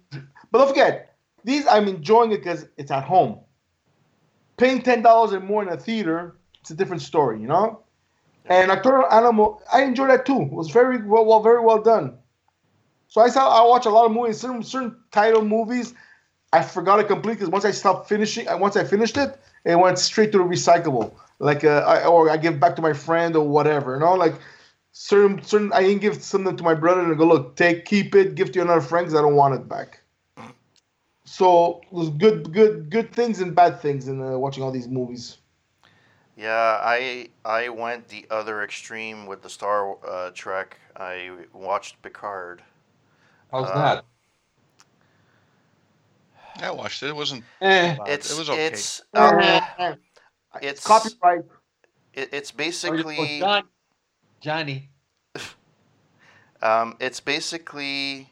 but don't forget, these I'm enjoying it because it's at home. Paying ten dollars or more in a theater, it's a different story, you know. And Nocturnal Animal, I enjoyed that too. It was very well, well, very well done. So I saw I watch a lot of movies, certain certain title movies. I forgot it completely because once I stopped finishing, uh, once I finished it, it went straight to the recyclable. Like, uh, I, or I give back to my friend or whatever. You know, like certain certain I didn't give something to my brother and go look, take, keep it, give to another friend 'cause I don't want it back. So there's good, good, good things and bad things in uh, watching all these movies. Yeah, I I went the other extreme with the Star uh, Trek. I watched Picard. How's Uh, that? I watched it. It wasn't. Eh. It's it was okay. it's um, it's Copyright. it, it's Oh, basically John, Johnny. Um, it's basically,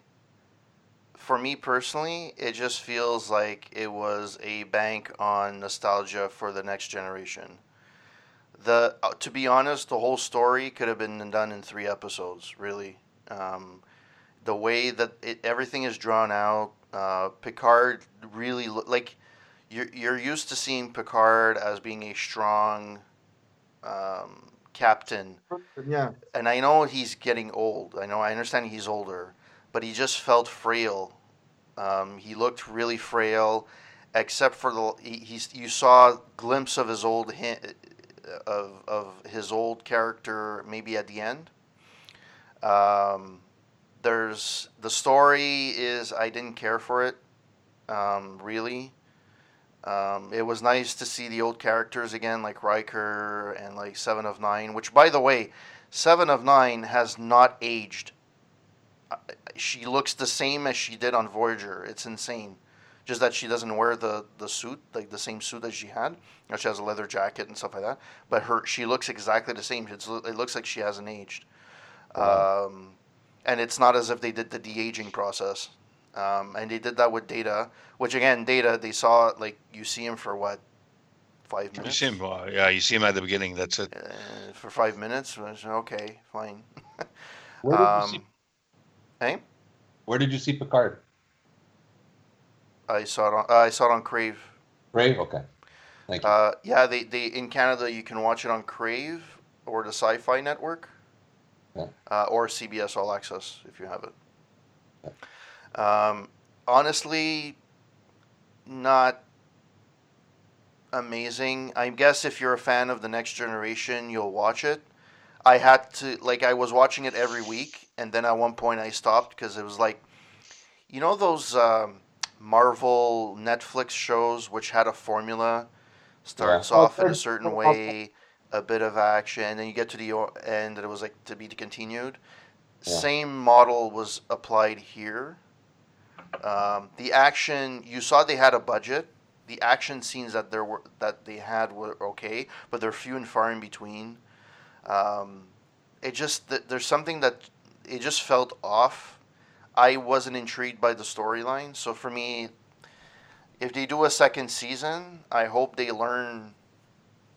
for me personally, it just feels like it was a bank on nostalgia for the next generation. The uh, to be honest, the whole story could have been done in three episodes. Really, um, the way that it, everything is drawn out, uh, Picard really lo- like you're you're used to seeing Picard as being a strong um, captain Yeah. and I know he's getting old. I know I understand he's older, but he just felt frail. Um, he looked really frail, except for the he, he's you saw a glimpse of his old hi- of of his old character maybe at the end. Um, there's the story is I didn't care for it, um, really. Um, it was nice to see the old characters again, like Riker and like Seven of Nine. Which, by the way, Seven of Nine has not aged. Uh, She looks the same as she did on Voyager. It's insane. Just that she doesn't wear the, the suit, like the same suit that she had. You know, she has a leather jacket and stuff like that. But her she looks exactly the same. It's, it looks like she hasn't aged. Um, and it's not as if they did the de aging process. Um, and they did that with Data, which again, Data they saw like you see him for what five minutes. You minutes. see him, uh, yeah, you see him at the beginning. That's it. Uh, for five minutes. Okay, fine. Where did, you see, Um, hey, where did you see Picard? I saw it on. Uh, I saw it on Crave. Ray? Okay. Thank you. Uh, yeah, they, they in Canada you can watch it on Crave or the Sci-Fi Network, Yeah. uh, or CBS All Access if you have it. Um, honestly, not amazing. I guess if you're a fan of the Next Generation, you'll watch it. I had to like I was watching it every week, and then at one point I stopped because it was like, you know those um, Marvel Netflix shows which had a formula, starts Yeah. off in a certain way, a bit of action, and then you get to the end, and it was like to be continued. Yeah. Same model was applied here. Um, the action you saw they had a budget. The action scenes that there were that they had were okay, but they're few and far in between. Um, it just th- there's something that it just felt off. I wasn't intrigued by the storyline, so for me, if they do a second season, I hope they learn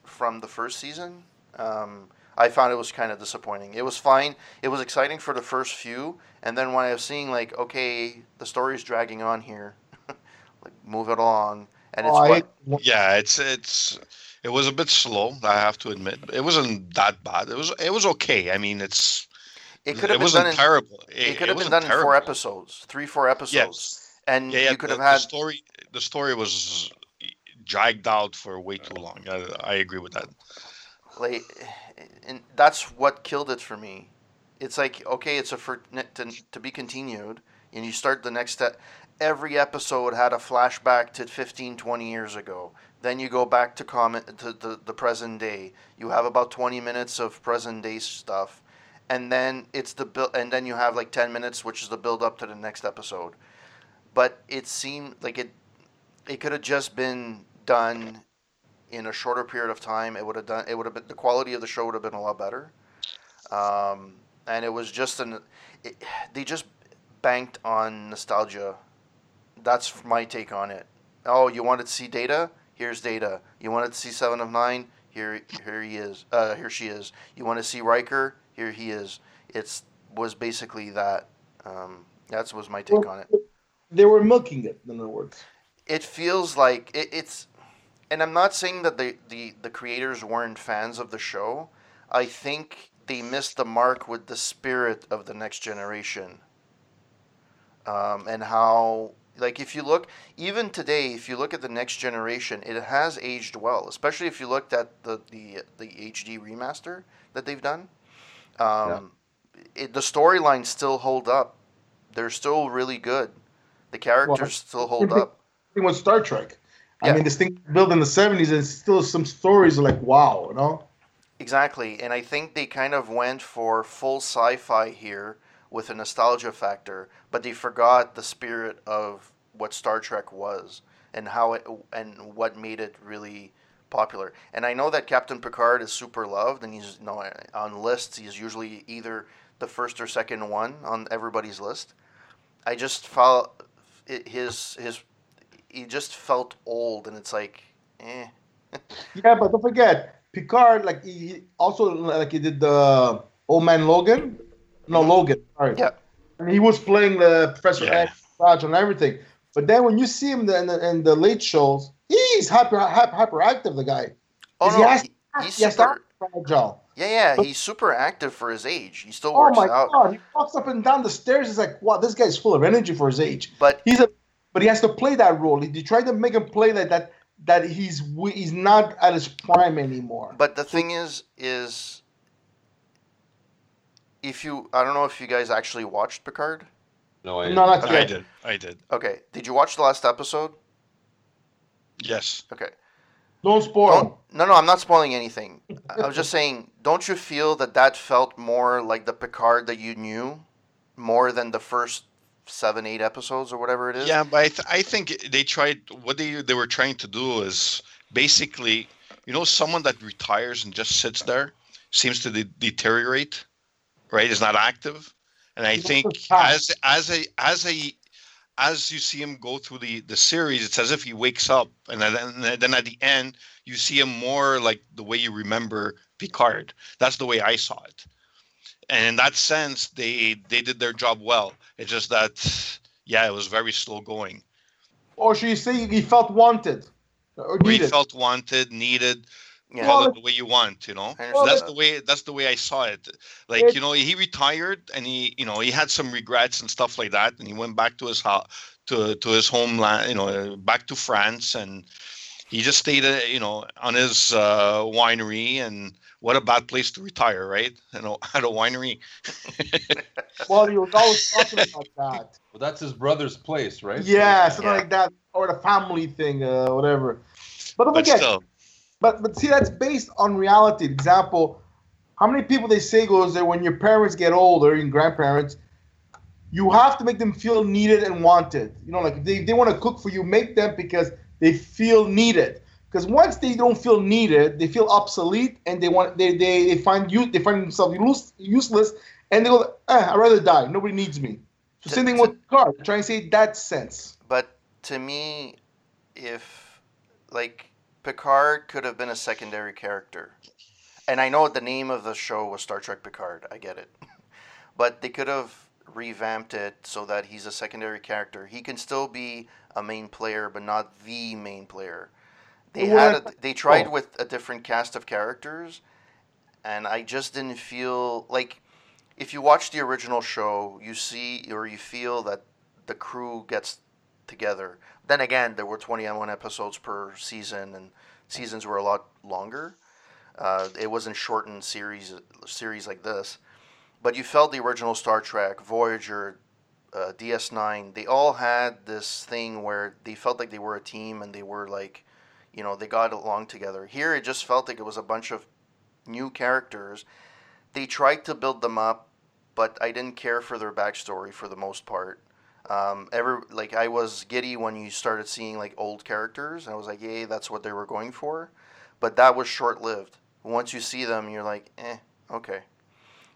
from the first season. Um, I found it was kind of disappointing. It was fine. It was exciting for the first few, and then when I was seeing like, okay, the story's dragging on here, like move it along, and it's Oh, I what Yeah, it's it's it was a bit slow. I have to admit, it wasn't that bad. It was it was okay. I mean, it's it could have been done. In, terrible. it could have been done in four episodes, three, four episodes, Yes. and Yeah, yeah. you could the, have had the story. The story was dragged out for way too long. I, I agree with that. like and that's what killed it for me it's like okay it's a for to, to be continued and you start the next step every episode had a flashback to 15 20 years ago then you go back to comment to the, the present day you have about 20 minutes of present day stuff and then it's the build and then you have like 10 minutes which is the build up to the next episode but it seemed like it it could have just been done in a shorter period of time, it would have done. It would have been the quality of the show would have been a lot better. Um, and it was just an. It, they just banked on nostalgia. That's my take on it. Oh, you wanted to see Data? Here's Data. You wanted to see Seven of Nine? Here, here he is. Uh, here she is. You want to see Riker? Here he is. It's was basically that. Um, that was my take on it They were milking it, in other words. it feels like it, it's and i'm not saying that the, the the creators weren't fans of the show i think they missed the mark with the spirit of the next generation um, and how like if you look even today if you look at the next generation it has aged well especially if you looked at the the, the hd remaster that they've done um, it, the storylines still hold up they're still really good the characters still hold up Thing with Star Trek. Yeah. I mean, this thing built in the '70s, and still some stories are like, wow, you know. Exactly, and I think they kind of went for full sci-fi here with a nostalgia factor, but they forgot the spirit of what Star Trek was and how it and what made it really popular. And I know that Captain Picard is super loved, and he's you know on lists. He's usually either the first or second one on everybody's list. I just felt his his he just felt old, and it's like, eh. Yeah, but don't forget Picard. Like he he also like he did the Old Man Logan. No, Logan. Sorry. Yeah. And he was playing the Professor Yeah. X, Raj, and everything. But then when you see him in the, in the late shows, he's hyper, hyper hyperactive. The guy. Oh He no, has- he- he's Yes, super. fragile. Yeah, yeah, he's super active for his age. He still Oh works my out. god, he walks up and down the stairs. It's like, wow, this guy's full of energy for his age. But He's a, but he has to play that role. They try to make him play like that. That he's he's not at his prime anymore. But the thing is, is if you, I don't know if you guys actually watched Picard. No, I No, not Okay. I did. I did. Okay, did you watch the last episode? Yes. Okay. Don't spoil. Don't, no, no, I'm not spoiling anything. I I was just saying, don't you feel that that felt more like the Picard that you knew, more than the first seven, eight episodes or whatever it is? Yeah, but I, th- I think they tried. What they they were trying to do is basically, you know, someone that retires and just sits there seems to de- deteriorate, right? Is not active, and I think as as a as a as you see him go through the the series, it's as if he wakes up, and then then at the end you see him more like the way you remember Picard. That's the way I saw it, and in that sense, they they did their job well. It's just that, yeah, it was very slow going. Oh, or should you say he felt wanted or Where he felt wanted, needed, Yeah. call it the way you want, you know. I So that's the way that's the way I saw it. Like It- you know, he retired and he you know he had some regrets and stuff like that, and he went back to his house to to his homeland, you know, back to France, and he just stayed, uh, you know, on his uh, winery. And what a bad place to retire, right? You know, at a winery. Well, he was always talking about that. Well, that's his brother's place, right? Yeah, something Yeah. like that, or the family thing, uh, whatever. But But forget, still, But but see, that's based on reality. Example, how many people they say goes there when your parents get older and grandparents, you have to make them feel needed and wanted. You know, like if they, they want to cook for you, make them because they feel needed. Because once they don't feel needed, they feel obsolete and they want they they, they find you they find themselves use, useless and they go, eh, I'd rather die. Nobody needs me. So To- same thing to- with cars. Try and say that sense. But to me, if like Picard could have been a secondary character, and I know the name of the show was Star Trek Picard, I get it, but they could have revamped it so that he's a secondary character. He can still be a main player, but not the main player. They Well, had a, they tried oh. with a different cast of characters, and I just didn't feel like if you watch the original show, you see or you feel that the crew gets together. Then again, there were 21 episodes per season, and seasons were a lot longer. Uh, it wasn't shortened series series like this, but you felt the original Star Trek, Voyager, uh, DS9. They all had this thing where they felt like they were a team and they were like, you know, they got along together. Here, it just felt like it was a bunch of new characters. They tried to build them up, but I didn't care for their backstory for the most part. Um, ever like I was giddy when you started seeing like old characters. I was like, yay, that's what they were going for, but that was short lived. Once you see them, you're like, eh, okay.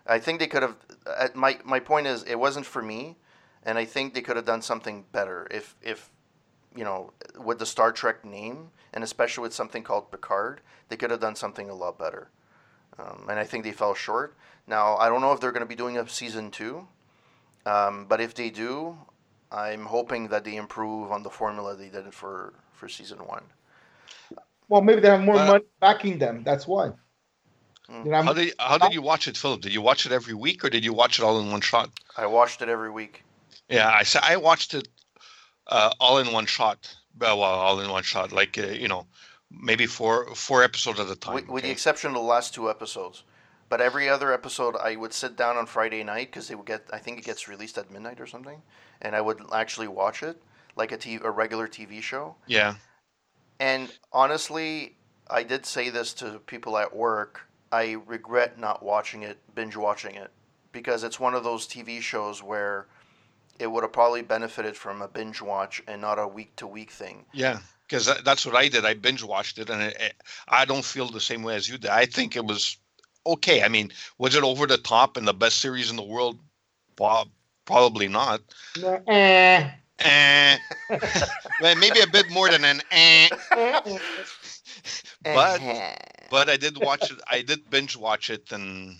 I think they could have. Uh, my my point is, it wasn't for me, and I think they could have done something better if if you know with the Star Trek name and especially with something called Picard, they could have done something a lot better. Um, and I think they fell short. Now I don't know if they're going to be doing a season two, um, but if they do, I'm hoping that they improve on the formula they did for for season one. Well, maybe they have more Uh, money backing them. That's why. Mm. You know, how did how did you watch it, Philip? Did you watch it every week or did you watch it all in one shot? I watched it every week. Yeah, I said I watched it uh, all in one shot. Well, well, all in one shot, like uh, you know, maybe four four episodes at a time. with, with the exception of the last two episodes. But every other episode, I would sit down on Friday night because they would get. I think it gets released at midnight or something, and I would actually watch it like a TV, a regular TV show. yeah, And honestly, I did say this to people at work. I regret not watching it, binge watching it, because it's one of those TV shows where it would have probably benefited from a binge watch and not a week to week thing. yeah. because that's what I did. I binge watched it, and it, it, I don't feel the same way as you did. I think it was okay. I mean, was it over the top and the best series in the world? Bob, probably not. Eh. Eh. well, maybe a bit more than an eh. but but I did watch it. I did binge watch it, and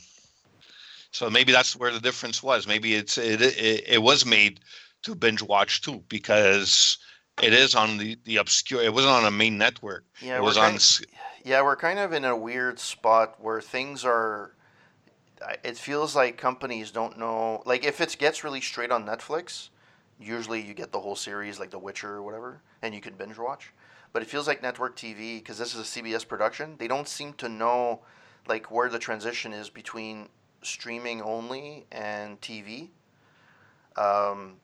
so maybe that's where the difference was. Maybe it's it it, it was made to binge watch too because it is on the the obscure. It wasn't on a main network. Yeah, it was on. kind- s- Yeah, we're kind of in a weird spot where things are. It feels like companies don't know. Like, if it gets released straight on Netflix, usually you get the whole series, like The Witcher or whatever, and you can binge watch. But it feels like network TV, because this is a CBS production, they don't seem to know, like, where the transition is between streaming only and TV. Um,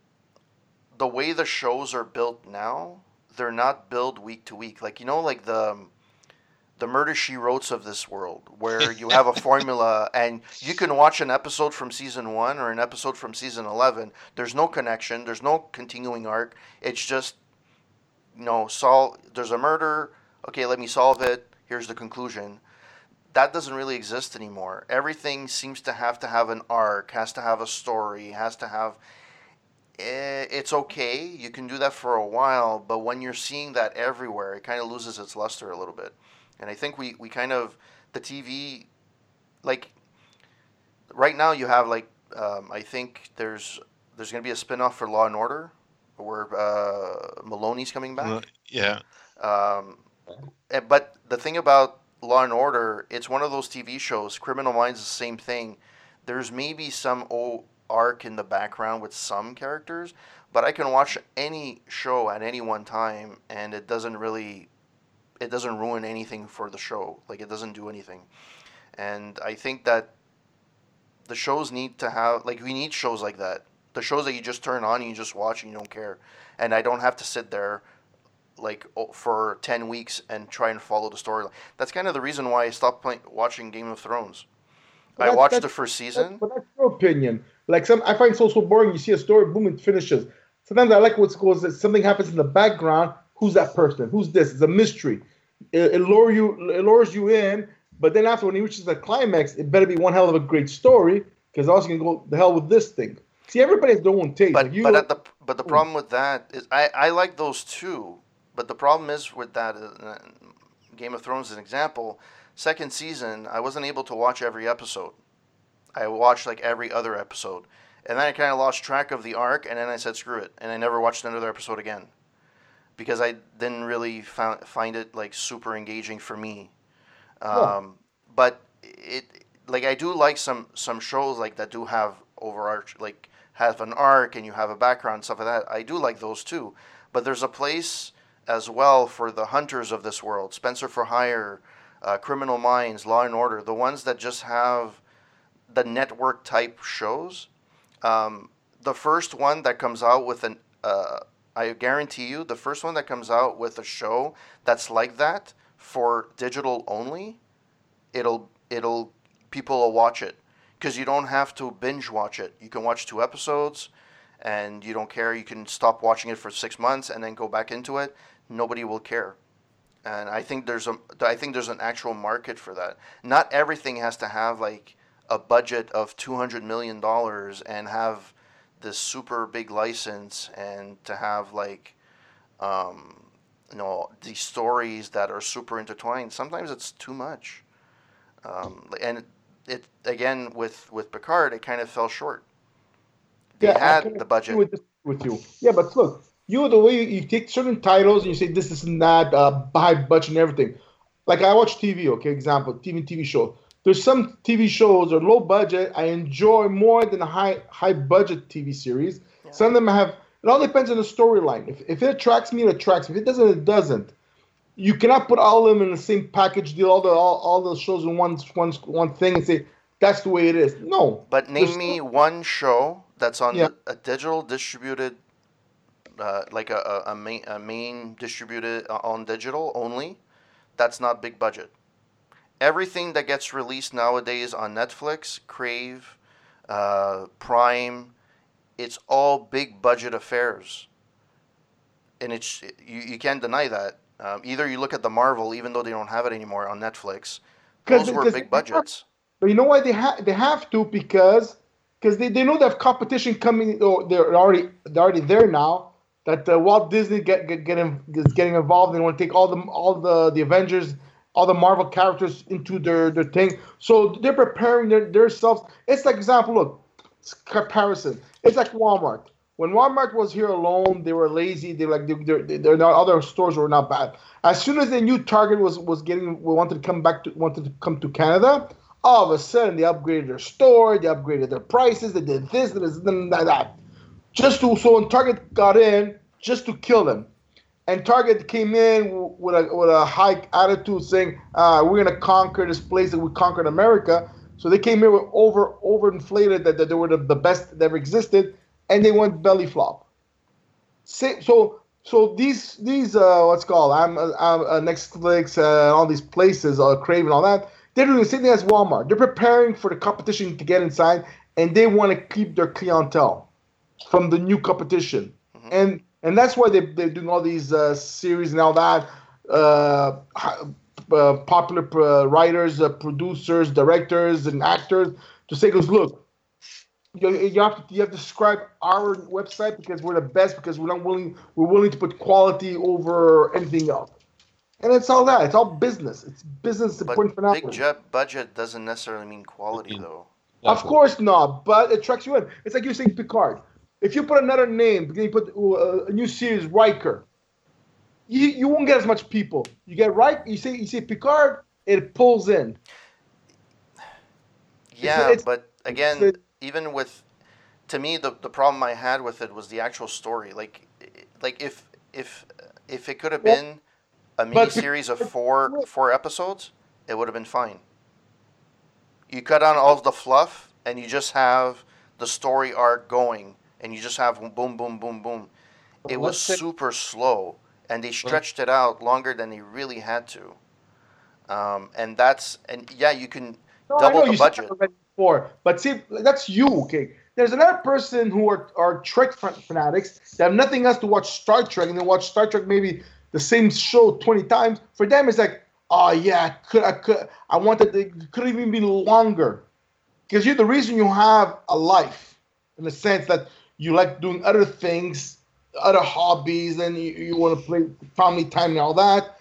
the way the shows are built now, they're not built week to week. Like you know, like the the murder she wrote of this world, where you have a formula and you can watch an episode from season one or an episode from season eleven. There's no connection. There's no continuing arc. It's just you know, solve. There's a murder. Okay, let me solve it. Here's the conclusion. That doesn't really exist anymore. Everything seems to have to have an arc, has to have a story, has to have eh, it's okay. You can do that for a while, but when you're seeing that everywhere, it kind of loses its luster a little bit. And I think we, we kind of the TV, like right now, you have like um, I think there's there's gonna be a spin-off for Law and Order, where uh, Maloney's coming back. yeah. Um, eh, but the thing about Law and Order, it's one of those TV shows. Criminal Minds is the same thing. There's maybe some o- arc in the background with some characters, but I can watch any show at any one time, and it doesn't really, it doesn't ruin anything for the show. Like it doesn't do anything, and I think that the shows need to have like we need shows like that. The shows that you just turn on and you just watch and you don't care, and I don't have to sit there like for 10 weeks and try and follow the storyline. That's kind of the reason why I stopped playing, watching Game of Thrones. I watched that's- the first That's- season. But that's your opinion. Like some, I find so so boring. You see a story, boom, it finishes. Sometimes I like what's goes that something happens in the background. Who's that person? Who's this? It's a mystery. It, it lure you, it lures you in. But then after when he reaches the climax, it better be one hell of a great story because else you can go the hell with this thing. See, everybody has their own taste. But Like you, but at the but the problem with that is I, I like those too. But the problem is with that uh, Game of Thrones, as an example, second season I wasn't able to watch every episode. I watched like every other episode, and then I kind of lost track of the arc, and then I said screw it, and I never watched another episode again, because I didn't really found, find it like super engaging for me. Um, But it like I do like some some shows like that do have overarch like have an arc and you have a background stuff like that. I do like those too. But there's a place as well for the hunters of this world, Spencer for Hire, uh, Criminal Minds, Law and Order, the ones that just have the network type shows. Um, the first one that comes out with an, uh, I guarantee you, the first one that comes out with a show that's like that for digital only, it'll it'll people will watch it because you don't have to binge watch it. You can watch two episodes, and you don't care. You can stop watching it for six months and then go back into it. Nobody will care. And I think there's a I think there's an actual market for that. Not everything has to have like a budget of two hundred million dollars and have this super big license and to have like um, you know these stories that are super intertwined. Sometimes it's too much. Um, and it, it again with with Picard, it kind of fell short. They I had the budget. With, this- with you, yeah, but look, you the way you, you take certain titles and you say this is not uh, high budget and everything. Like I watch TV, okay, example, TV TV show. There's some TV shows are low budget I enjoy more than a high high budget TV series. Yeah. Some of them have. It all depends on the storyline. If, if it attracts me, it attracts me. If it doesn't, it doesn't. You cannot put all of them in the same package deal, all the all, all the shows in one one one thing, and say that's the way it is. No, But name There's me one show that's on Yeah. a digital distributed, uh, like a, a, a, main, a main distributed uh, on digital only. That's not big budget. Everything that gets released nowadays on Netflix, Crave, uh, Prime, it's all big budget affairs. And it's you, you can't deny that. Um, either you look at the Marvel, even though they don't have it anymore on Netflix, Those were big budgets. But you know why they have they have to because because they, they know they have competition coming. Or they're already they're already there now. That uh, Walt Disney get, get, get in, is getting involved. They want to take all the all the the Avengers, all the Marvel characters into their their thing. So they're preparing their themselves. It's like example. Look, it's comparison. It's like Walmart. When Walmart was here alone, they were lazy. They like they, they're not other stores were not bad. As soon as they knew Target was was getting wanted to come back to wanted to come to Canada, all of a sudden they upgraded their store, they upgraded their prices, they did this, this, and that, that. Just to so when Target got in, just to kill them. And Target came in with a with a high attitude, saying, uh, "We're gonna conquer this place that we conquered America." So they came in with over overinflated that, that they were the, the best that ever existed, and they went belly flop. So so these these uh, what's called I'm, I'm uh, Netflix, uh, all these places, uh, Craven, all that. They're doing the same thing as Walmart. They're preparing for the competition to get inside, and they want to keep their clientele from the new competition, and and that's why they they're doing all these uh, series and all that. Uh, uh, popular uh, writers, uh, producers, directors, and actors to say, "Goes look, you, you have to you have to describe our website because we're the best because we're not willing we're willing to put quality over anything else." And it's all that. It's all business. It's business But important for big now. jet budget doesn't necessarily mean quality, though. Of course not, but it attracts you in. It's like you're saying Picard. If you put another name, you put uh, a new series, Riker, you, you won't get as much people. You get right, you say you say Picard, it pulls in. Yeah, it's- but again, it's even with, to me, the the problem I had with it was the actual story. Like, like if if if it could have Well, been a mini series of four four episodes, it would have been fine. You cut out all of the fluff, and you just have the story arc going, and you just have boom, boom, boom, boom. It was say- super slow, and they stretched it out longer than they really had to. Um, and that's and yeah, you can No, I double know the budget. before, but see, that's you, okay? There's another person who are, are Trek fanatics that have nothing else to watch Star Trek and they watch Star Trek maybe the same show 20 times. For them, it's like, oh yeah, I could, I could, I wanted it could even be longer, because you're the reason you have a life, in the sense that you like doing other things, other hobbies, and you, you want to play family time and all that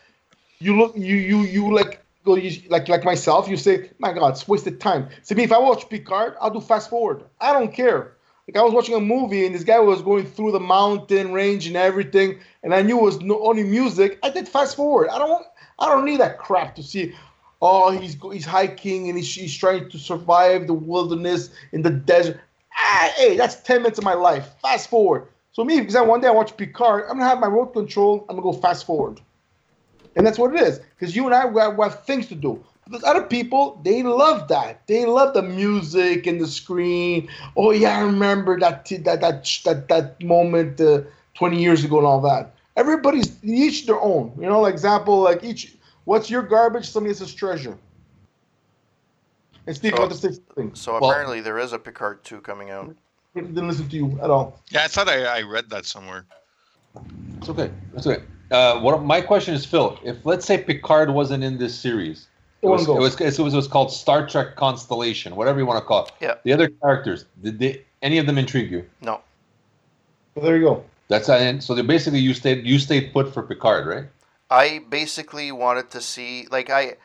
you look you you you like go you, like like myself you say my god it's wasted time. To me if i watch picard i'll do fast forward. I don't care. Like i was watching a movie and this guy was going through the mountain range and everything and i knew it was no, only music i did fast forward. I don't i don't need that crap to see oh he's he's hiking and he's, he's trying to survive the wilderness in the desert ah, hey that's 10 minutes of my life fast forward so me because I one day i watch picard i'm gonna have my remote control i'm gonna go fast forward and that's what it is. Because you and I we have, we have things to do. There's other people, they love that. They love the music and the screen. Oh yeah, I remember that t- that that that that moment uh, 20 years ago and all that. Everybody's each their own. You know, like example, like each. What's your garbage? Somebody else's treasure. And Steve, So- you want to say something? So Well- apparently there is a Picard two coming out. Didn't listen to you at all. Yeah, I thought I, I read that somewhere. It's okay. It's okay. Uh, what my question is, Phil? If let's say Picard wasn't in this series, it was, on, it was it was it was called Star Trek Constellation, whatever you want to call it. Yeah. The other characters, did they any of them intrigue you? No, So there you go. That's and so they basically you stayed you stayed put for Picard, right? I basically wanted to see like I,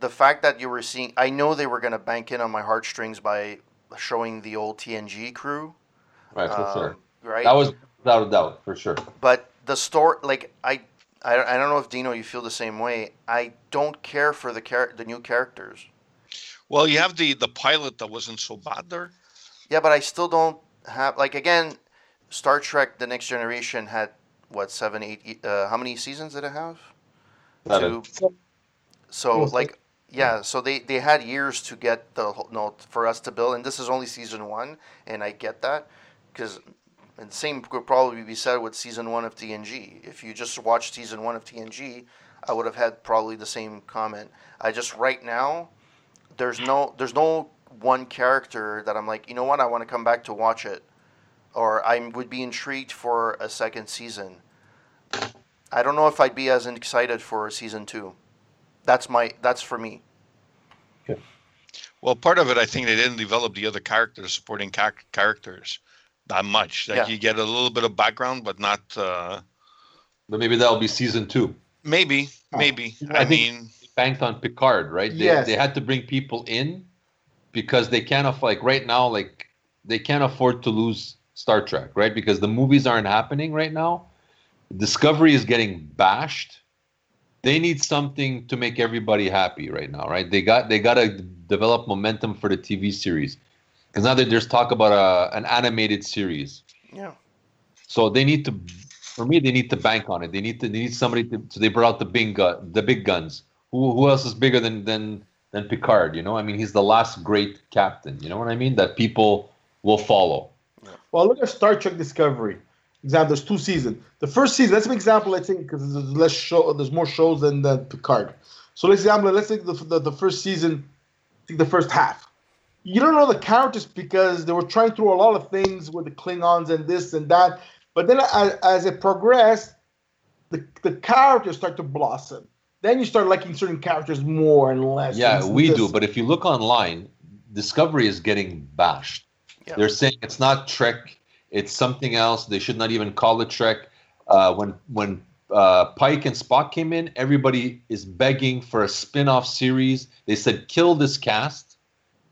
the fact that you were seeing. I know they were gonna bank in on my heartstrings by showing the old TNG crew. Right, for um, sure. Right. That was without a doubt, for sure. But the story, like I, I, I don't know if Dino, you feel the same way. I don't care for the char- the new characters. Well, you have the the pilot that wasn't so bad there. Yeah, but I still don't have like again, Star Trek: The Next Generation had what seven, eight? Uh, how many seasons did it have? Seven. Two. So like, yeah. So they they had years to get the whole- no for us to build, and this is only season one, and I get that because. And the same could probably be said with season one of TNG. If you just watched season one of TNG, I would have had probably the same comment. I just right now, there's no there's no one character that I'm like, you know what, I want to come back to watch it, or I would be intrigued for a second season. I don't know if I'd be as excited for season two. That's my that's for me. Well, part of it, I think they didn't develop the other characters, supporting ca- characters, that much. Like Yeah. you get a little bit of background, but not. Uh, But maybe that'll be season two. maybe, Oh, maybe. I I, mean, Banked on Picard, right? They, Yes. they had to bring people in because they can't afford, like right now, like they can't afford to lose Star Trek, right? Because the movies aren't happening right now. Discovery is getting bashed. They need something to make everybody happy right now, right? They got they got to develop momentum for the TV series because now that there's talk about a, an animated series. Yeah. So they need to, for me, they need to bank on it. They need to, they need somebody to. So they brought out the big gun, the big guns. Who, who else is bigger than than than Picard? You know, I mean, he's the last great captain. You know what I mean? That people will follow. Well, look at Star Trek Discovery. Example, there's two seasons. The first season, let's an example. Let's think because there's less show, there's more shows than, than Picard. So let's example. Let's take the, the the first season, take the first half. You don't know the characters because they were trying through a lot of things with the Klingons and this and that. But then as, as it progressed, the the characters start to blossom. Then you start liking certain characters more and less. Yeah, and we this. do. But if you look online, Discovery is getting bashed. Yeah. They're saying it's not Trek. It's something else. They should not even call it Trek. Uh, when when uh, Pike and Spock came in, everybody is begging for a spin-off series. They said kill this cast.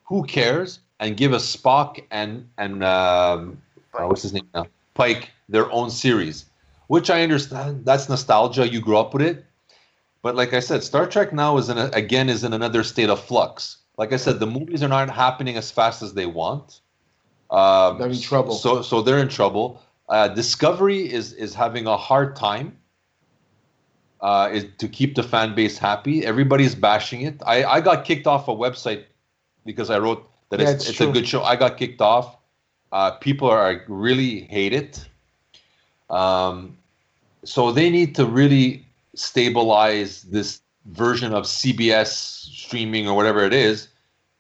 Who cares? And give us Spock and and um, uh, what's his name now? Pike their own series, which I understand. That's nostalgia. You grew up with it. But like I said, Star Trek now is in a, again is in another state of flux. Like I said, the movies are not happening as fast as they want. Um, They're in trouble. So so they're in trouble. Uh, Discovery is is having a hard time. Uh, is to keep the fan base happy. Everybody's bashing it. I, I got kicked off a website because I wrote that Yeah, it's, it's it's a good show. I got kicked off. Uh, people are really hate it. Um, so they need to really stabilize this version of CBS streaming or whatever it is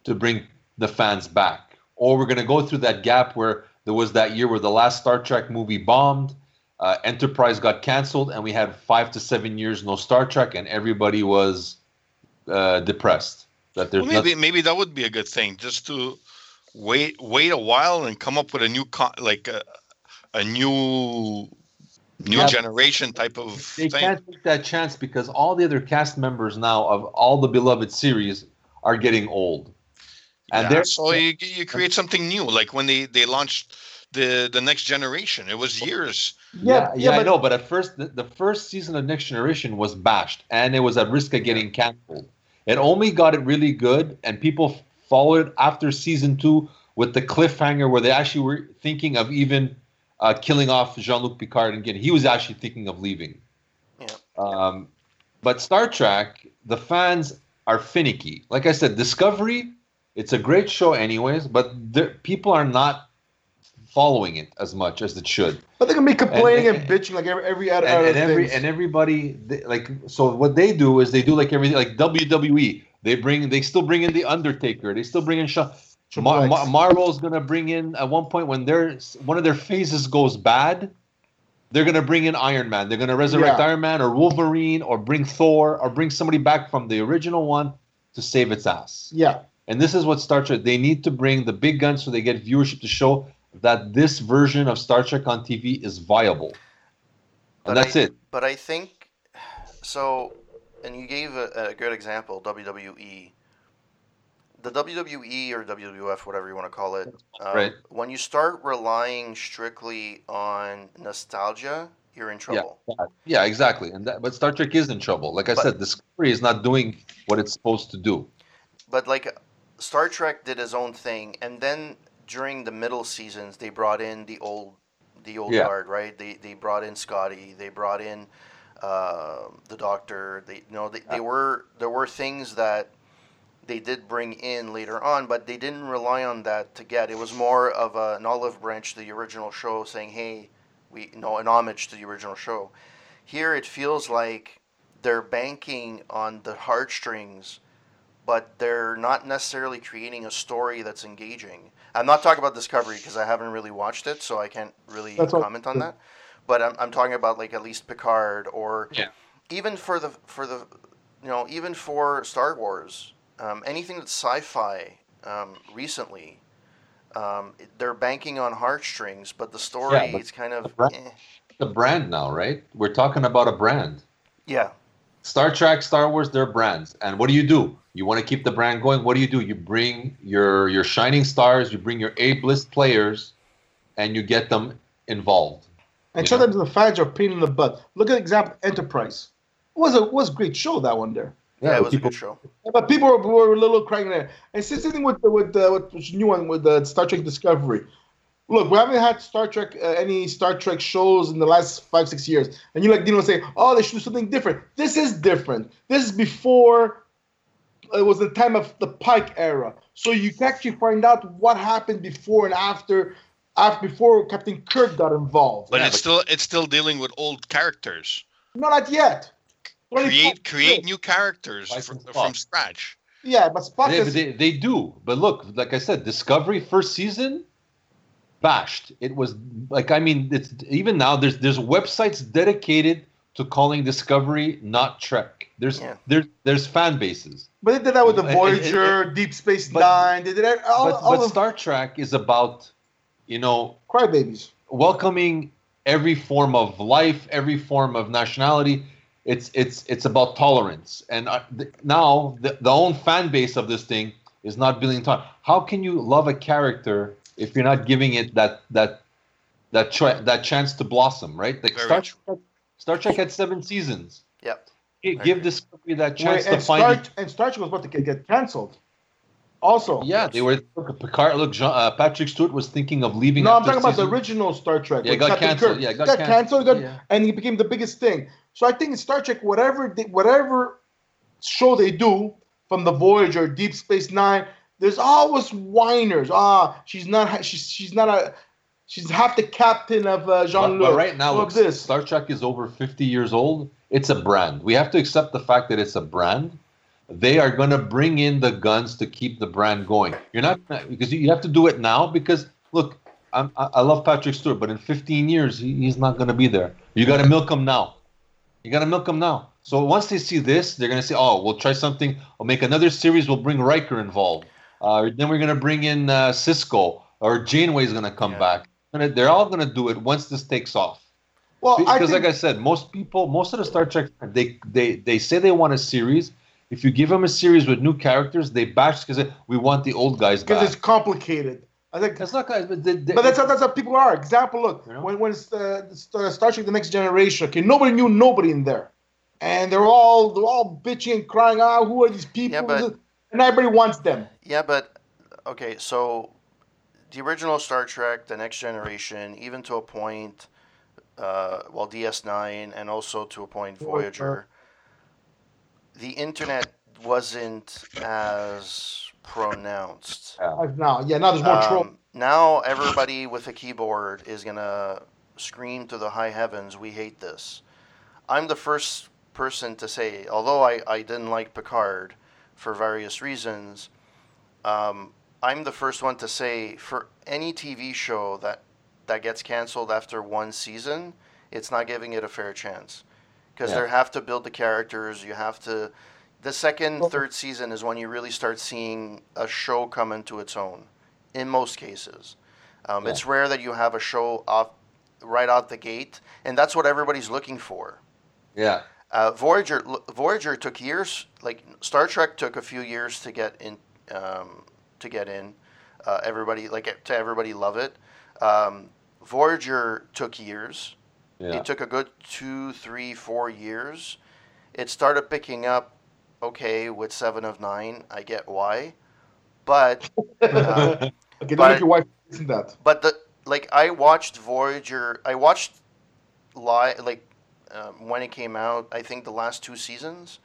to bring the fans back. Or we're going to go through that gap where there was that year where the last Star Trek movie bombed, uh, Enterprise got canceled, and we had five to seven years no Star Trek, and everybody was uh, depressed that there's well, maybe maybe that would be a good thing, just to wait wait a while and come up with a new con- like a, a new new Yeah. generation type of they thing. can't take that chance because all the other cast members now of all the beloved series are getting old, and Yeah, they're so you, you create something new, like when they they launched the the next generation. It was years. yeah, yeah, I but- know. But at first, the, the first season of Next Generation was bashed, and it was at risk of getting canceled. It only got it really good, and people followed after season two with the cliffhanger where they actually were thinking of even uh, killing off Jean-Luc Picard and getting. He was actually thinking of leaving. Yeah. Um, but Star Trek, the fans are finicky. Like I said, Discovery, it's a great show, anyways, but there, people are not following it as much as it should. But they're gonna be complaining and, and- bitching like every every and, and every and everybody they, like so what they do is they do like everything like WWE they bring they still bring in the Undertaker. They still bring in Shawn Mar- Mar- Marvel's gonna bring in at one point when their one of their phases goes bad they're gonna bring in Iron Man. They're gonna resurrect Yeah. Iron Man or Wolverine or bring Thor or bring somebody back from the original one to save its ass. Yeah, and this is what Star Trek they need to bring the big guns so they get viewership to show that this version of Star Trek on TV is viable But and that's I- it But I think so. And you gave a, a good example, WWE. The WWE or WWF, whatever you want to call it, um, Right. when you start relying strictly on nostalgia, you're in trouble. Yeah, yeah, exactly. And that, but Star Trek is in trouble. Like I But- said, Discovery is not doing what it's supposed to do. But like Star Trek did his own thing, and then during the middle seasons, they brought in the old, the old Yeah. guard, right? They they brought in Scotty, they brought in uh, the Doctor. They you know they, they were there were things that they did bring in later on, but they didn't rely on that to get. It was more of a, an olive branch to the original show, saying, "Hey, we you know an homage to the original show." Here, it feels like they're banking on the heartstrings but they're not necessarily creating a story that's engaging. I'm not talking about Discovery because I haven't really watched it, so I can't really That's all- comment on that. but I'm, I'm talking about like at least Picard or Yeah. even for the for the you know even for Star Wars, um, anything that's sci-fi um, recently. Um, they're banking on heartstrings, but the story Yeah, but is kind of the brand- eh. The brand now, right? We're talking about a brand. yeah. Star Trek, Star Wars, they're brands. And what do you do? You want to keep the brand going. What do you do? You bring your your shining stars, you bring your A-list players, and you get them involved. And You sometimes the fans are pain in the butt. Look at example Enterprise. It was a was a great show that one there. Yeah, it was people, a good show. But people were, were a little crying there. And same thing with the, with the with the new one with the Star Trek Discovery. Look, we haven't had Star Trek uh, any Star Trek shows in the last five six years, and you like Dino say, oh, they should do something different. This is different. This is before it was the time of the Pike era, so you can actually find out what happened before and after, after before Captain Kirk got involved. But Yeah, it's but- still it's still dealing with old characters. Not yet. Only Create Spock- create new characters from, from scratch. Yeah, but Spock They, is they, they do. But look, like I said, Discovery first season bashed. It was like I mean, it's even now there's there's websites dedicated to calling Discovery not Trek. There's Yeah. there's there's fan bases. But they did that with the It- it- Voyager, Deep Space but- Nine. They did that. All, but all but of Star Trek is about, you know, crybabies. welcoming every form of life, every form of nationality. It's it's it's about tolerance, and uh, th- now the, the own fan base of this thing is not building time. How can you love a character if you're not giving it that that that cho- that chance to blossom? Right? Like Very Star. Trek, Star Trek had seven seasons. Yep. Give agree. Discovery that Wait, chance to and, find. Star, it. and Star Trek was about to get, get canceled. Also, Yeah, they were. Look, Picard. Look, Jean, uh, Patrick Stewart was thinking of leaving. No, I'm after talking about the original Star Trek. Yeah, it got Captain canceled. Kirk. Yeah, it got got canceled. canceled. got- Yeah. and he became the biggest thing. So I think in Star Trek, whatever they, whatever show they do from the Voyager, Deep Space Nine, there's always whiners. Ah, she's not. She's she's not a. She's half the captain of uh, Jean but Luc. right now, look, this. Star Trek is over 50 years old. It's a brand. We have to accept the fact that it's a brand. They are going to bring in the guns to keep the brand going. You're not because you have to do it now. Because look, I'm, I I love Patrick Stewart, but in 15 years he, he's not going to be there. You got to milk him now. You got to milk him now. So once they see this, they're going to say, "Oh, we'll try something. We'll make another series. We'll bring Riker involved. Uh, then we're going to bring in uh, Sisko or Janeway's going to come Yeah. back. And they're all going to do it once this takes off." well, I because think, like I said, most people, most of the Star Trek, they they they say they want a series. If you give them a series with new characters, they bash because we want the old guys because it's complicated. I think That's not guys, but, they, they, But that's how, that's how people are. Example, look, You know? when when it's, uh, Star Star Trek: The Next Generation, okay, nobody knew nobody in there, and they're all they're all bitching and crying. Ah, who are these people? Yeah, but- and everybody wants them. Yeah, but okay, so the original Star Trek, the Next Generation, even to a point, uh, well, DS9, and also to a point Voyager, the internet wasn't as pronounced. Uh, Now, yeah, now there's more troll. Um, now everybody with a keyboard is gonna scream to the high heavens, "We hate this." I'm the first person to say, although I, I didn't like Picard for various reasons, um, I'm the first one to say for any TV show that that gets canceled after one season, it's not giving it a fair chance because Yeah. they have to build the characters. You have to. The second, Well- third season is when you really start seeing a show come into its own. In most cases, um, Yeah. it's rare that you have a show off right out the gate, and that's what everybody's looking for. yeah, Uh, Voyager Voyager took years. Like Star Trek took a few years to get in. Um, to get in, uh, everybody like to everybody love it. Um, Voyager took years. yeah. It took a good two, three, four years. It started picking up. Okay, with Seven of Nine, I get why, but uh, okay, but- your wife isn't that. but the like I watched Voyager. I watched live like um, when it came out. I think the last two seasons,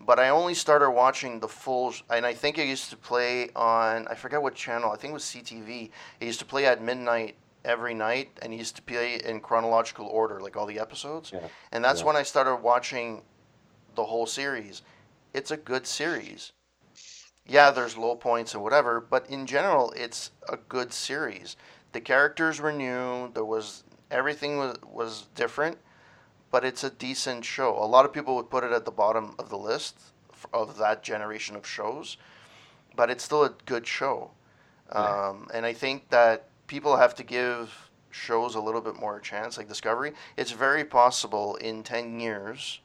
but I only started watching the full. And I think it used to play on. I forget what channel. I think it was CTV. It used to play at midnight every night, and it used to play in chronological order, like all the episodes. Yeah. And that's Yeah. when I started watching the whole series. It's a good series. Yeah, there's low points and whatever, but in general, it's a good series. The characters were new. There was Everything was was different, but it's a decent show. A lot of people would put it at the bottom of the list of that generation of shows, but it's still a good show. Yeah. Um, and I think that people have to give shows a little bit more chance, like Discovery. It's very possible in ten years,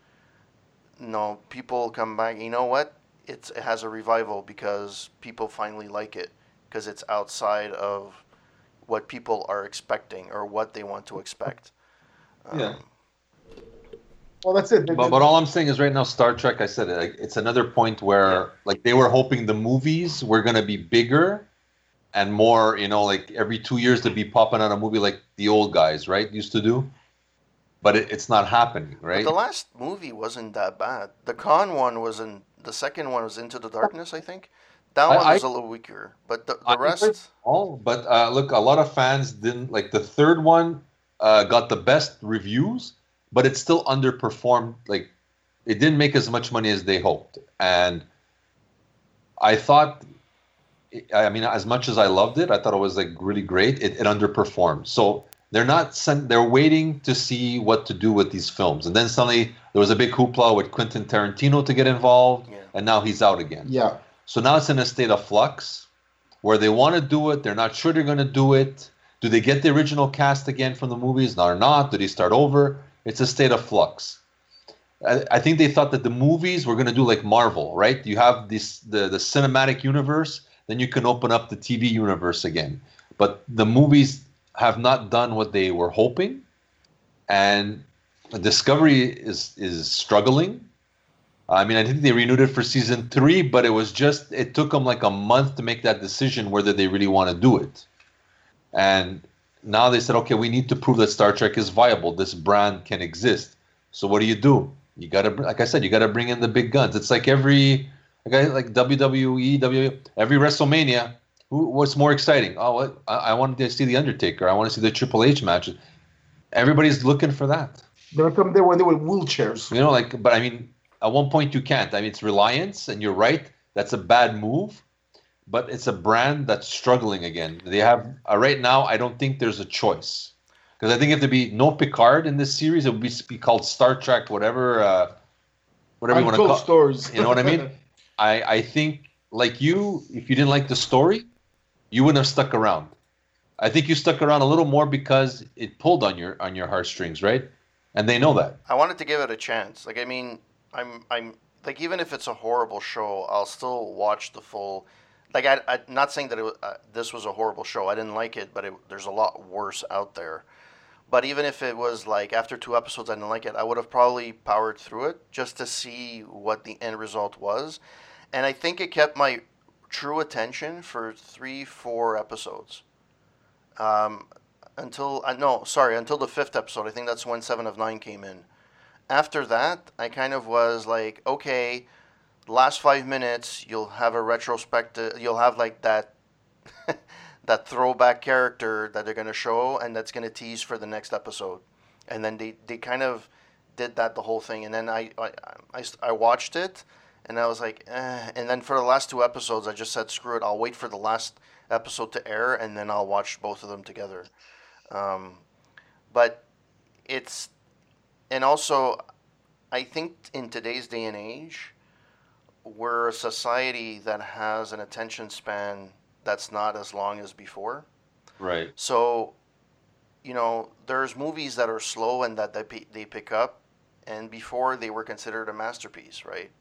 you no, people come back. You know what? It's it has a revival because people finally like it because it's outside of what people are expecting or what they want to expect. Yeah. Well, that's it. But, but all I'm saying is right now, Star Trek. I said it. Like, it's another point where Yeah. like they were hoping the movies were gonna be bigger and more. You know, like every two years to be popping out a movie like the old guys, right, used to do. But it, it's not happening, but right? the last movie wasn't that bad. The con one was in the second one was Into the Darkness, I think. That one I- was a little weaker, but the, I the rest. all, but uh, look, a lot of fans didn't like the third one. Uh, got the best reviews, but it still underperformed. Like, it didn't make as much money as they hoped, and I thought. I mean, as much as I loved it, I thought it was like really great. It, it underperformed. So they're not sent. They're waiting to see what to do with these films, and then suddenly there was a big hoopla with Quentin Tarantino to get involved, Yeah. and now he's out again. yeah. So now it's in a state of flux where they want to do it, they're not sure they're going to do it. Do they get the original cast again from the movies or not? Do they start over? It's a state of flux. I, I think they thought that the movies were going to do like Marvel, right? You have this the, the cinematic universe, then you can open up the TV universe again. But the movies have not done what they were hoping, and Discovery is is struggling. I mean, I think they renewed it for season three, but it was just it took them like a month to make that decision whether they really want to do it. And now they said, okay, we need to prove that Star Trek is viable. This brand can exist. So what do you do? You gotta, like I said, you gotta bring in the big guns. It's like every, like like WWE, W, every WrestleMania. Who, what's more exciting? Oh, I, I wanted to see the Undertaker. I want to see the Triple H matches. Everybody's looking for that. They would come there when they were wheelchairs. You know, like, but I mean, at one point you can't. I mean, it's reliance, and you're right. That's a bad move, but it's a brand that's struggling again. They have uh, right now. I don't think there's a choice because I think if there be no Picard in this series, it would be, be called Star Trek, whatever, uh, whatever you want to Untold call. stories. You know what I mean? I I think like you, if you didn't like the story, you wouldn't have stuck around. I think you stuck around a little more because it pulled on your on your heartstrings, right? And they know that. I wanted to give it a chance. Like I mean, I'm I'm like even if it's a horrible show, I'll still watch the full. Like I, I'm not saying that it uh, this was a horrible show. I didn't like it, but it, there's a lot worse out there. But even if it was like after two episodes I didn't like it, I would have probably powered through it just to see what the end result was. And I think it kept my true attention for three, four episodes. Um, until uh, no, sorry, until the fifth episode. I think that's when Seven of Nine came in. After that, I kind of was like, okay, last five minutes, you'll have a retrospective. You'll have like that, that throwback character that they're gonna show, and that's gonna tease for the next episode. And then they, they kind of did that the whole thing. And then I I, I, I watched it, and I was like, eh. and then for the last two episodes, I just said, screw it. I'll wait for the last episode to air, and then I'll watch both of them together. Um, but it's, and also, I think in today's day and age, we're a society that has an attention span that's not as long as before. Right. So, you know, there's movies that are slow and that they, they pick up, and before they were considered a masterpiece, right?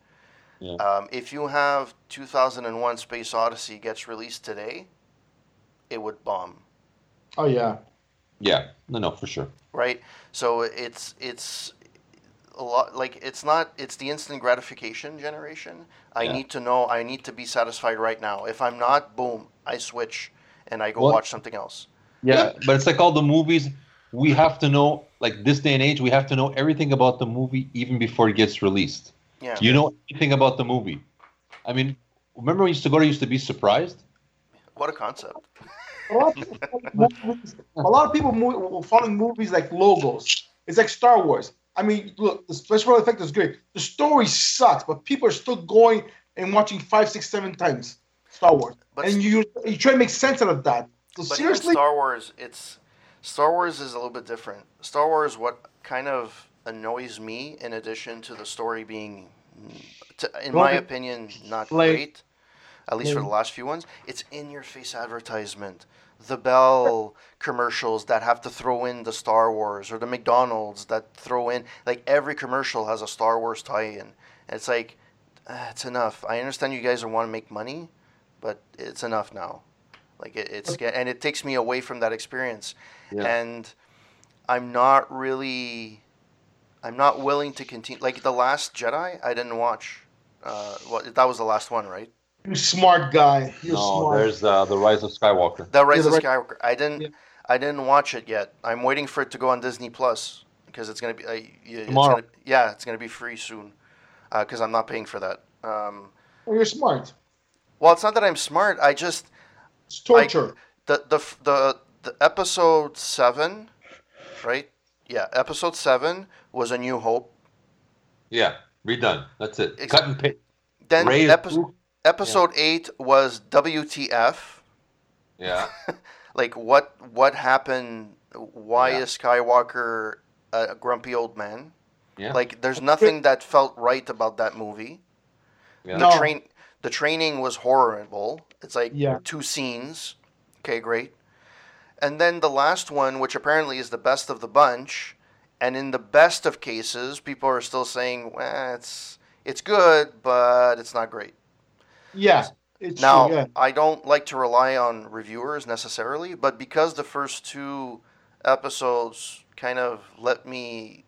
Yeah. Um, if you have 2001 Space Odyssey gets released today, it would bomb, Oh yeah. Yeah. No, no, for sure. right? So it's it's a lot like it's not it's the instant gratification generation. I Yeah. need to know. I need to be satisfied right now. If I'm not, boom, I switch and I go Well- watch something else. Yeah, but it's like all the movies. We have to know, like this day and age, we have to know everything about the movie even before it gets released. Yeah. You know anything about the movie? I mean, remember we used to go to used to be surprised. What a concept. A lot of people, movies, a lot of people mo- following movies like logos. It's like Star Wars. I mean, look, the special effect is great. The story sucks, but people are still going and watching five, six, seven times Star Wars, But and you you try to make sense out of that. So But seriously, Star Wars, it's Star Wars is a little bit different. Star Wars, what kind of annoys me, in addition to the story being, to, in my Right. opinion, not Like- great, at least for the last few ones, it's in your face advertisement. The Bell commercials that have to throw in the Star Wars, or the McDonald's that throw in, like every commercial has a Star Wars tie in. And it's like, uh, it's enough. I understand you guys want to make money, but it's enough now. Like it, it's and it takes me away from that experience, Yeah. and I'm not really, I'm not willing to continue. Like the Last Jedi, I didn't watch. Uh, well, that was the last one, right? You're a smart guy. You're no, smart. there's uh, the Rise of Skywalker. The Rise the of Rise- Skywalker. I didn't, Yeah. I didn't watch it yet. I'm waiting for it to go on Disney Plus because it's gonna be, uh, it's Tomorrow. gonna, yeah, it's gonna be free soon, because I'm not paying for that. Um, Well, you're smart. well, it's not that I'm smart. I just It's torture. the the the the episode seven, right? Yeah, episode seven was a New Hope. Yeah, redone. That's it. Ex- Cut and paste. Then Rey is episode proof. episode eight was WTF. Yeah. Like what what happened? Why Yeah. is Skywalker a grumpy old man? Yeah. Like there's nothing that felt right about that movie. Yeah. The No. train the training was horrible. It's like Yeah. two scenes. Okay, great. And then the last one, which apparently is the best of the bunch, and in the best of cases, people are still saying, well, it's it's good, but it's not great. Yeah. It's Now, true. Yeah. I don't like to rely on reviewers necessarily, but because the first two episodes kind of let me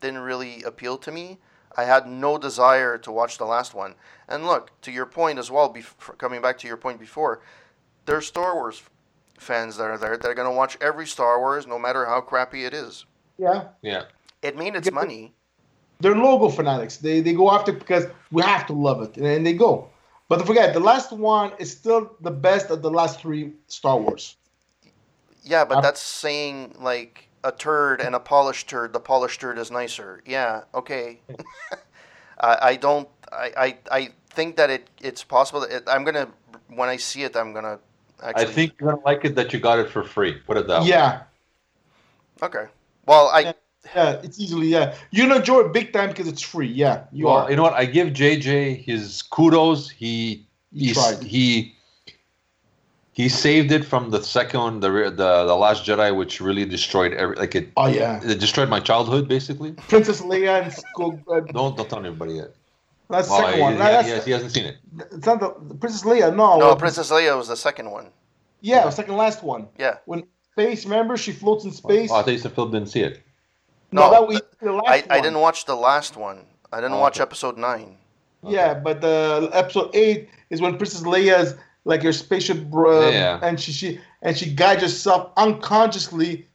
didn't really appeal to me, I had no desire to watch the last one. And look, to your point as well, bef- coming back to your point before, there's Star Wars fans that are there that are going to watch every Star Wars, no matter how crappy it is. Yeah. Yeah. It made its Yeah. money. They're logo fanatics. They they go after it because we have to love it, and they go. But don't forget, the last one is still the best of the last three Star Wars. Yeah, but I'm- that's saying like a turd and a polished turd. The polished turd is nicer. Yeah, okay. I, I don't. I, I, I think that it it's possible. That it, I'm gonna when I see it, I'm gonna actually. I think you're gonna like it that you got it for free. Put it that way. Yeah, Okay. Well, I Yeah. yeah, it's easily yeah. You're gonna enjoy it big time because it's free. Yeah, you well, are. you know what? I give JJ his kudos. He You he tried. he he saved it from the second one, the the the Last Jedi, which really destroyed every like it. Oh yeah, It destroyed my childhood, basically. Princess Leia and Skull. Uh, Don't don't tell anybody yet. that's the Well, second he, one. he- No, that's, he has- he hasn't seen it. It's not the, the Princess Leia. No, no. Princess Leia was the second one. Yeah, the second last one. Yeah. When space, remember she floats in space. Oh, I thought you said Phil didn't see it. No, No, that was the last I, one. I didn't watch the last one. I didn't Oh, watch okay. episode nine. Yeah, but the episode eight is when Princess Leia's like her spaceship, uh, Yeah. and she she and she guides herself unconsciously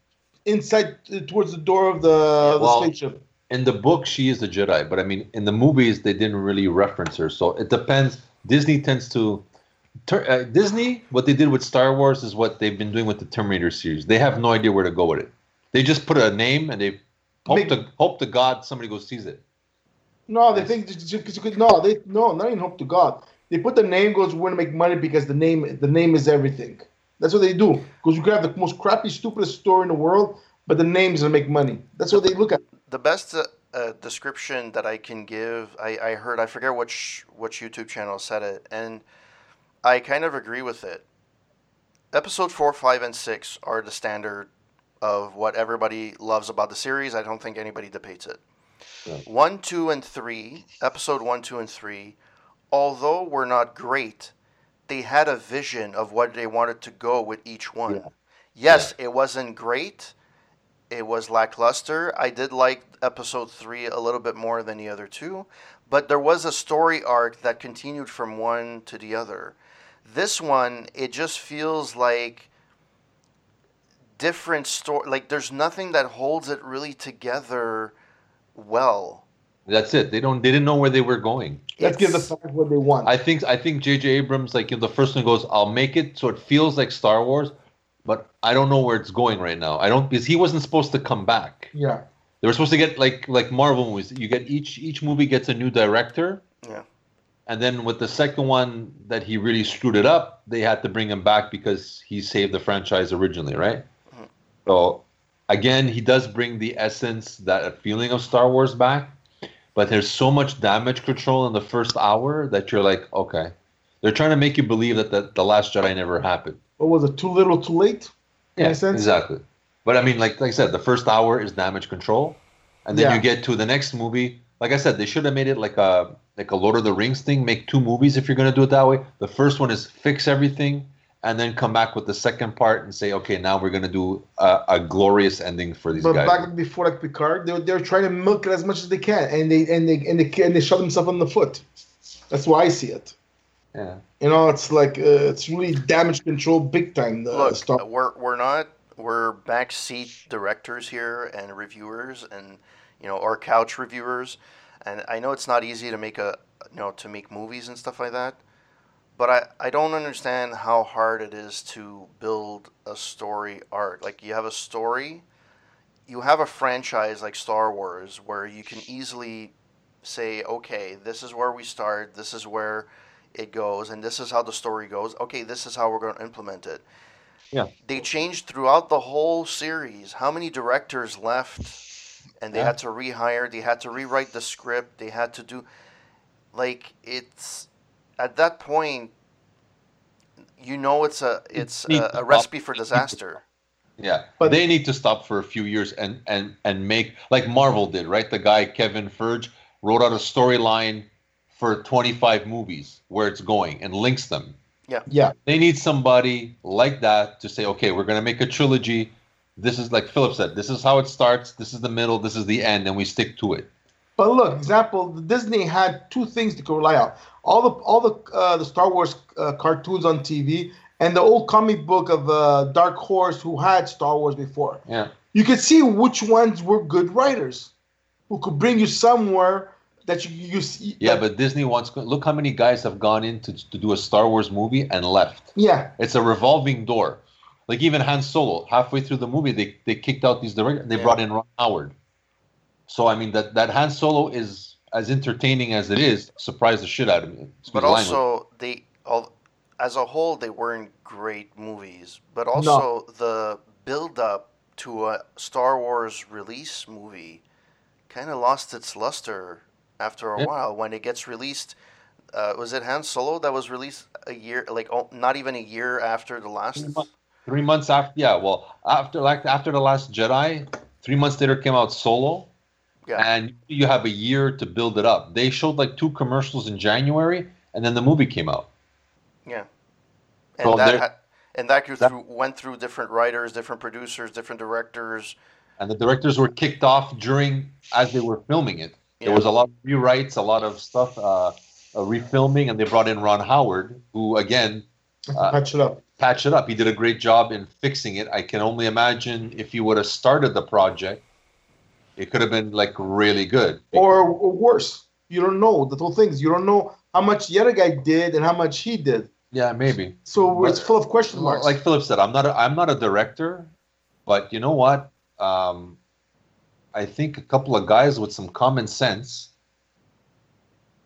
inside uh, towards the door of the, the well, spaceship. In the book, she is a Jedi, but I mean, in the movies, they didn't really reference her. So it depends. Disney tends to. Ter- uh, Disney, what they did with Star Wars is what they've been doing with the Terminator series. They have no idea where to go with it. They just put a name and they hope Make- to hope to God somebody goes sees it. No, they Yes. think no, they no, not even hope to God. They put the name goes we're gonna make money because the name the name is everything. That's what they do. Because you could have the most crappy, stupidest store in the world, but the name's gonna make money. That's what they look at. The best uh, uh, description that I can give, I, I heard, I forget which which YouTube channel said it, and I kind of agree with it. Episode four, five, and six are the standard of what everybody loves about the series. I don't think anybody debates it. Yeah. One, two, and three, episode one, two, and three, although were not great, they had a vision of what they wanted to go with each one. Yeah. Yes, it wasn't great. It was lackluster. I did like episode three a little bit more than the other two, but there was a story arc that continued from one to the other. This one, it just feels like different story. Like there's nothing that holds it really together well. That's it. They don't. They didn't know where they were going. Let's give the fans what they want. I think. I think J.J. Abrams, like you know, the first one goes, "I'll make it so it feels like Star Wars," but I don't know where it's going right now. I don't because he wasn't supposed to come back. yeah. They were supposed to get like like Marvel movies. You get each each movie gets a new director. Yeah. And then with the second one that he really screwed it up, they had to bring him back because he saved the franchise originally, right? So again, he does bring the essence, that feeling of Star Wars back, but there's so much damage control in the first hour that you're like, okay. They're trying to make you believe that the, the Last Jedi never happened. What was it? Too little, too late. In Yeah, a sense? exactly. But I mean, like like I said, the first hour is damage control, and then Yeah. you get to the next movie. Like I said, they should have made it like a like a Lord of the Rings thing. Make two movies if you're gonna do it that way. The first one is fix everything, and then come back with the second part and say, okay, now we're gonna do a, a glorious ending for these But guys. back before like Picard, they're they were trying to milk it as much as they can, and they and they and they and they shot themselves on the foot. That's why I see it. yeah. You know, it's like uh, it's really damage control big time. The Look, stuff. we're we're not we're backseat directors here and reviewers and you know or couch reviewers, and I know it's not easy to make a you know to make movies and stuff like that, but I I don't understand how hard it is to build a story arc. Like you have a story, you have a franchise like Star Wars where you can easily say, okay, this is where we start, this is where it goes, and this is how the story goes. Okay, this is how we're going to implement it. Yeah. They changed throughout the whole series. How many directors left and they Yeah. had to rehire, they had to rewrite the script, they had to do like it's at that point you know it's a it's a, a recipe for disaster. Yeah, But- they need to stop for a few years and and and make like Marvel did, right? The guy Kevin Feige wrote out a storyline for 25 movies where it's going and links them. Yeah, yeah, They need somebody like that to say, okay, we're gonna make a trilogy. This is like Philip said. This is how it starts. This is the middle. This is the end, and we stick to it. but look, example, Disney had two things to rely on: all the all the uh, the Star Wars uh, cartoons on TV and the old comic book of uh, Dark Horse, who had Star Wars before. Yeah, You could see which ones were good writers, who could bring you somewhere that you you see. yeah. that- But Disney wants. Look how many guys have gone in to, to do a Star Wars movie and left. yeah, It's a revolving door. Like even Han Solo, halfway through the movie, they, they kicked out these directors. They Yeah. brought in Ron Howard. So I mean that that Han Solo is as entertaining as it is. Surprised the shit out of me. But also, they all as a whole they weren't great movies. But also the build up to a Star Wars release movie kind of lost its luster after a Yeah. while when it gets released. Uh, was it Han Solo that was released a year, like oh, not even a year after the last? Three months. three months after, yeah. Well, after like after the last Jedi, three months later came out Solo. Yeah. And you have a year to build it up. They showed like two commercials in January, and then the movie came out. Yeah. And So that ha- and that, go that- through, went through different writers, different producers, different directors. and the directors were kicked off during as they were filming it. There was a lot of rewrites, a lot of stuff, uh, uh, refilming, and they brought in Ron Howard, who again Uh, patch it up. patched it up. He did a great job in fixing it. I can only imagine if he would have started the project, it could have been like really good. Or, or worse, you don't know the whole things. You don't know how much the other guy did and how much he did. yeah, maybe. So But- it's full of question marks. Like Philip said, I'm not a, I'm not a director, but you know what? Um, I think a couple of guys with some common sense.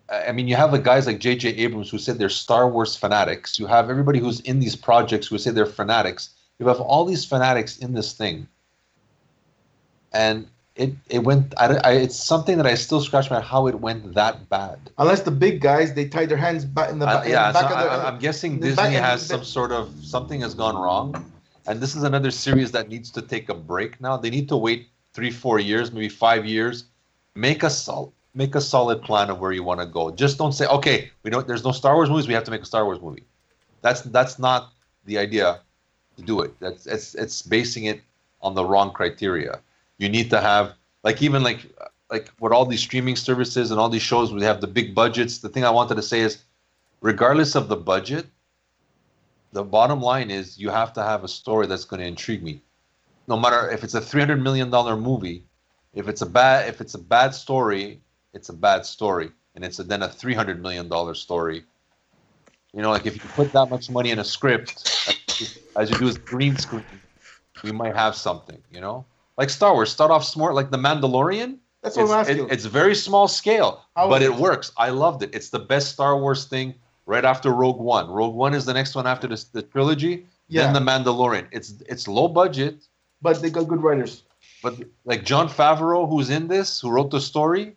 I I mean, you have the guys like J.J. Abrams who said they're Star Wars fanatics. You have everybody who's in these projects who say they're fanatics. You have all these fanatics in this thing, and it it went. I, I, it's something that I still scratch my how it went that bad. Unless the big guys, they tie their hands back in the, Uh, ba- in yeah, the so back of I, the. I'm guessing in the Disney has the- some sort of something has gone wrong, and this is another series that needs to take a break now. They need to wait three, four years, maybe five years, make a sol- make a solid plan of where you want to go. Just don't say, okay, we don't. There's no Star Wars movies. We have to make a Star Wars movie. That's that's not the idea to do it. That's it's it's basing it on the wrong criteria. You need to have like even like like with all these streaming services and all these shows, we have the big budgets. The thing I wanted to say is, regardless of the budget, the bottom line is you have to have a story that's going to intrigue me. No matter if it's a three hundred million dollar movie, if it's a bad if it's a bad story, it's a bad story, and it's a, then a three hundred million dollar story. You know, like if you put that much money in a script, as you do with green screen, we might have something. You know, like Star Wars, start off smart, like The Mandalorian. That's what It's, I'm asking. it- it's very small scale, How but it works. I loved it. It's the best Star Wars thing right after Rogue One. Rogue One is the next one after this, the trilogy. yeah. Then The Mandalorian. It's it's low budget, but they got good writers. But like Jon Favreau, who's in this, who wrote the story,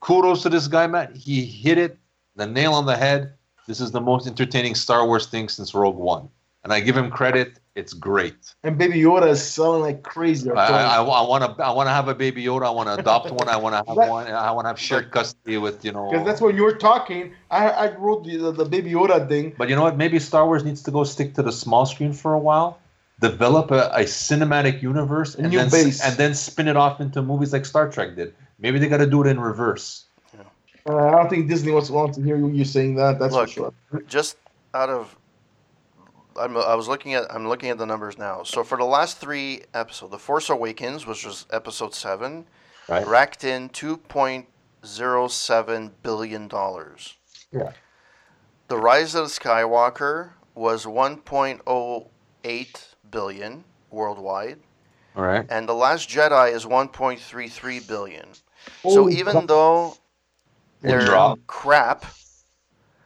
kudos to this guy, man. He hit it the nail on the head. This is the most entertaining Star Wars thing since Rogue One, and I give him credit. It's great. And Baby Yoda is selling like crazy. I, I, I want to I want to have a Baby Yoda. I want to adopt one. I want to have That- one. I want to have shared custody with you know. Because that's what you were talking. I, I wrote the, the, the Baby Yoda thing. But you know what? Maybe Star Wars needs to go stick to the small screen for a while, develop a, a cinematic universe, and then base. and then spin it off into movies like Star Trek did. Maybe they got to do it in reverse. Uh, I don't think Disney wants, wants to hear you, you saying that. That's Look, for sure. just out of I'm, I was looking at I'm looking at the numbers now. So for the last three episodes, The Force Awakens, which was episode seven, Right. racked in two point zero seven billion dollars. Yeah. The Rise of Skywalker was one point oh eight billion worldwide, All right. and The Last Jedi is one point three three billion. So Oh, even God. though they're crap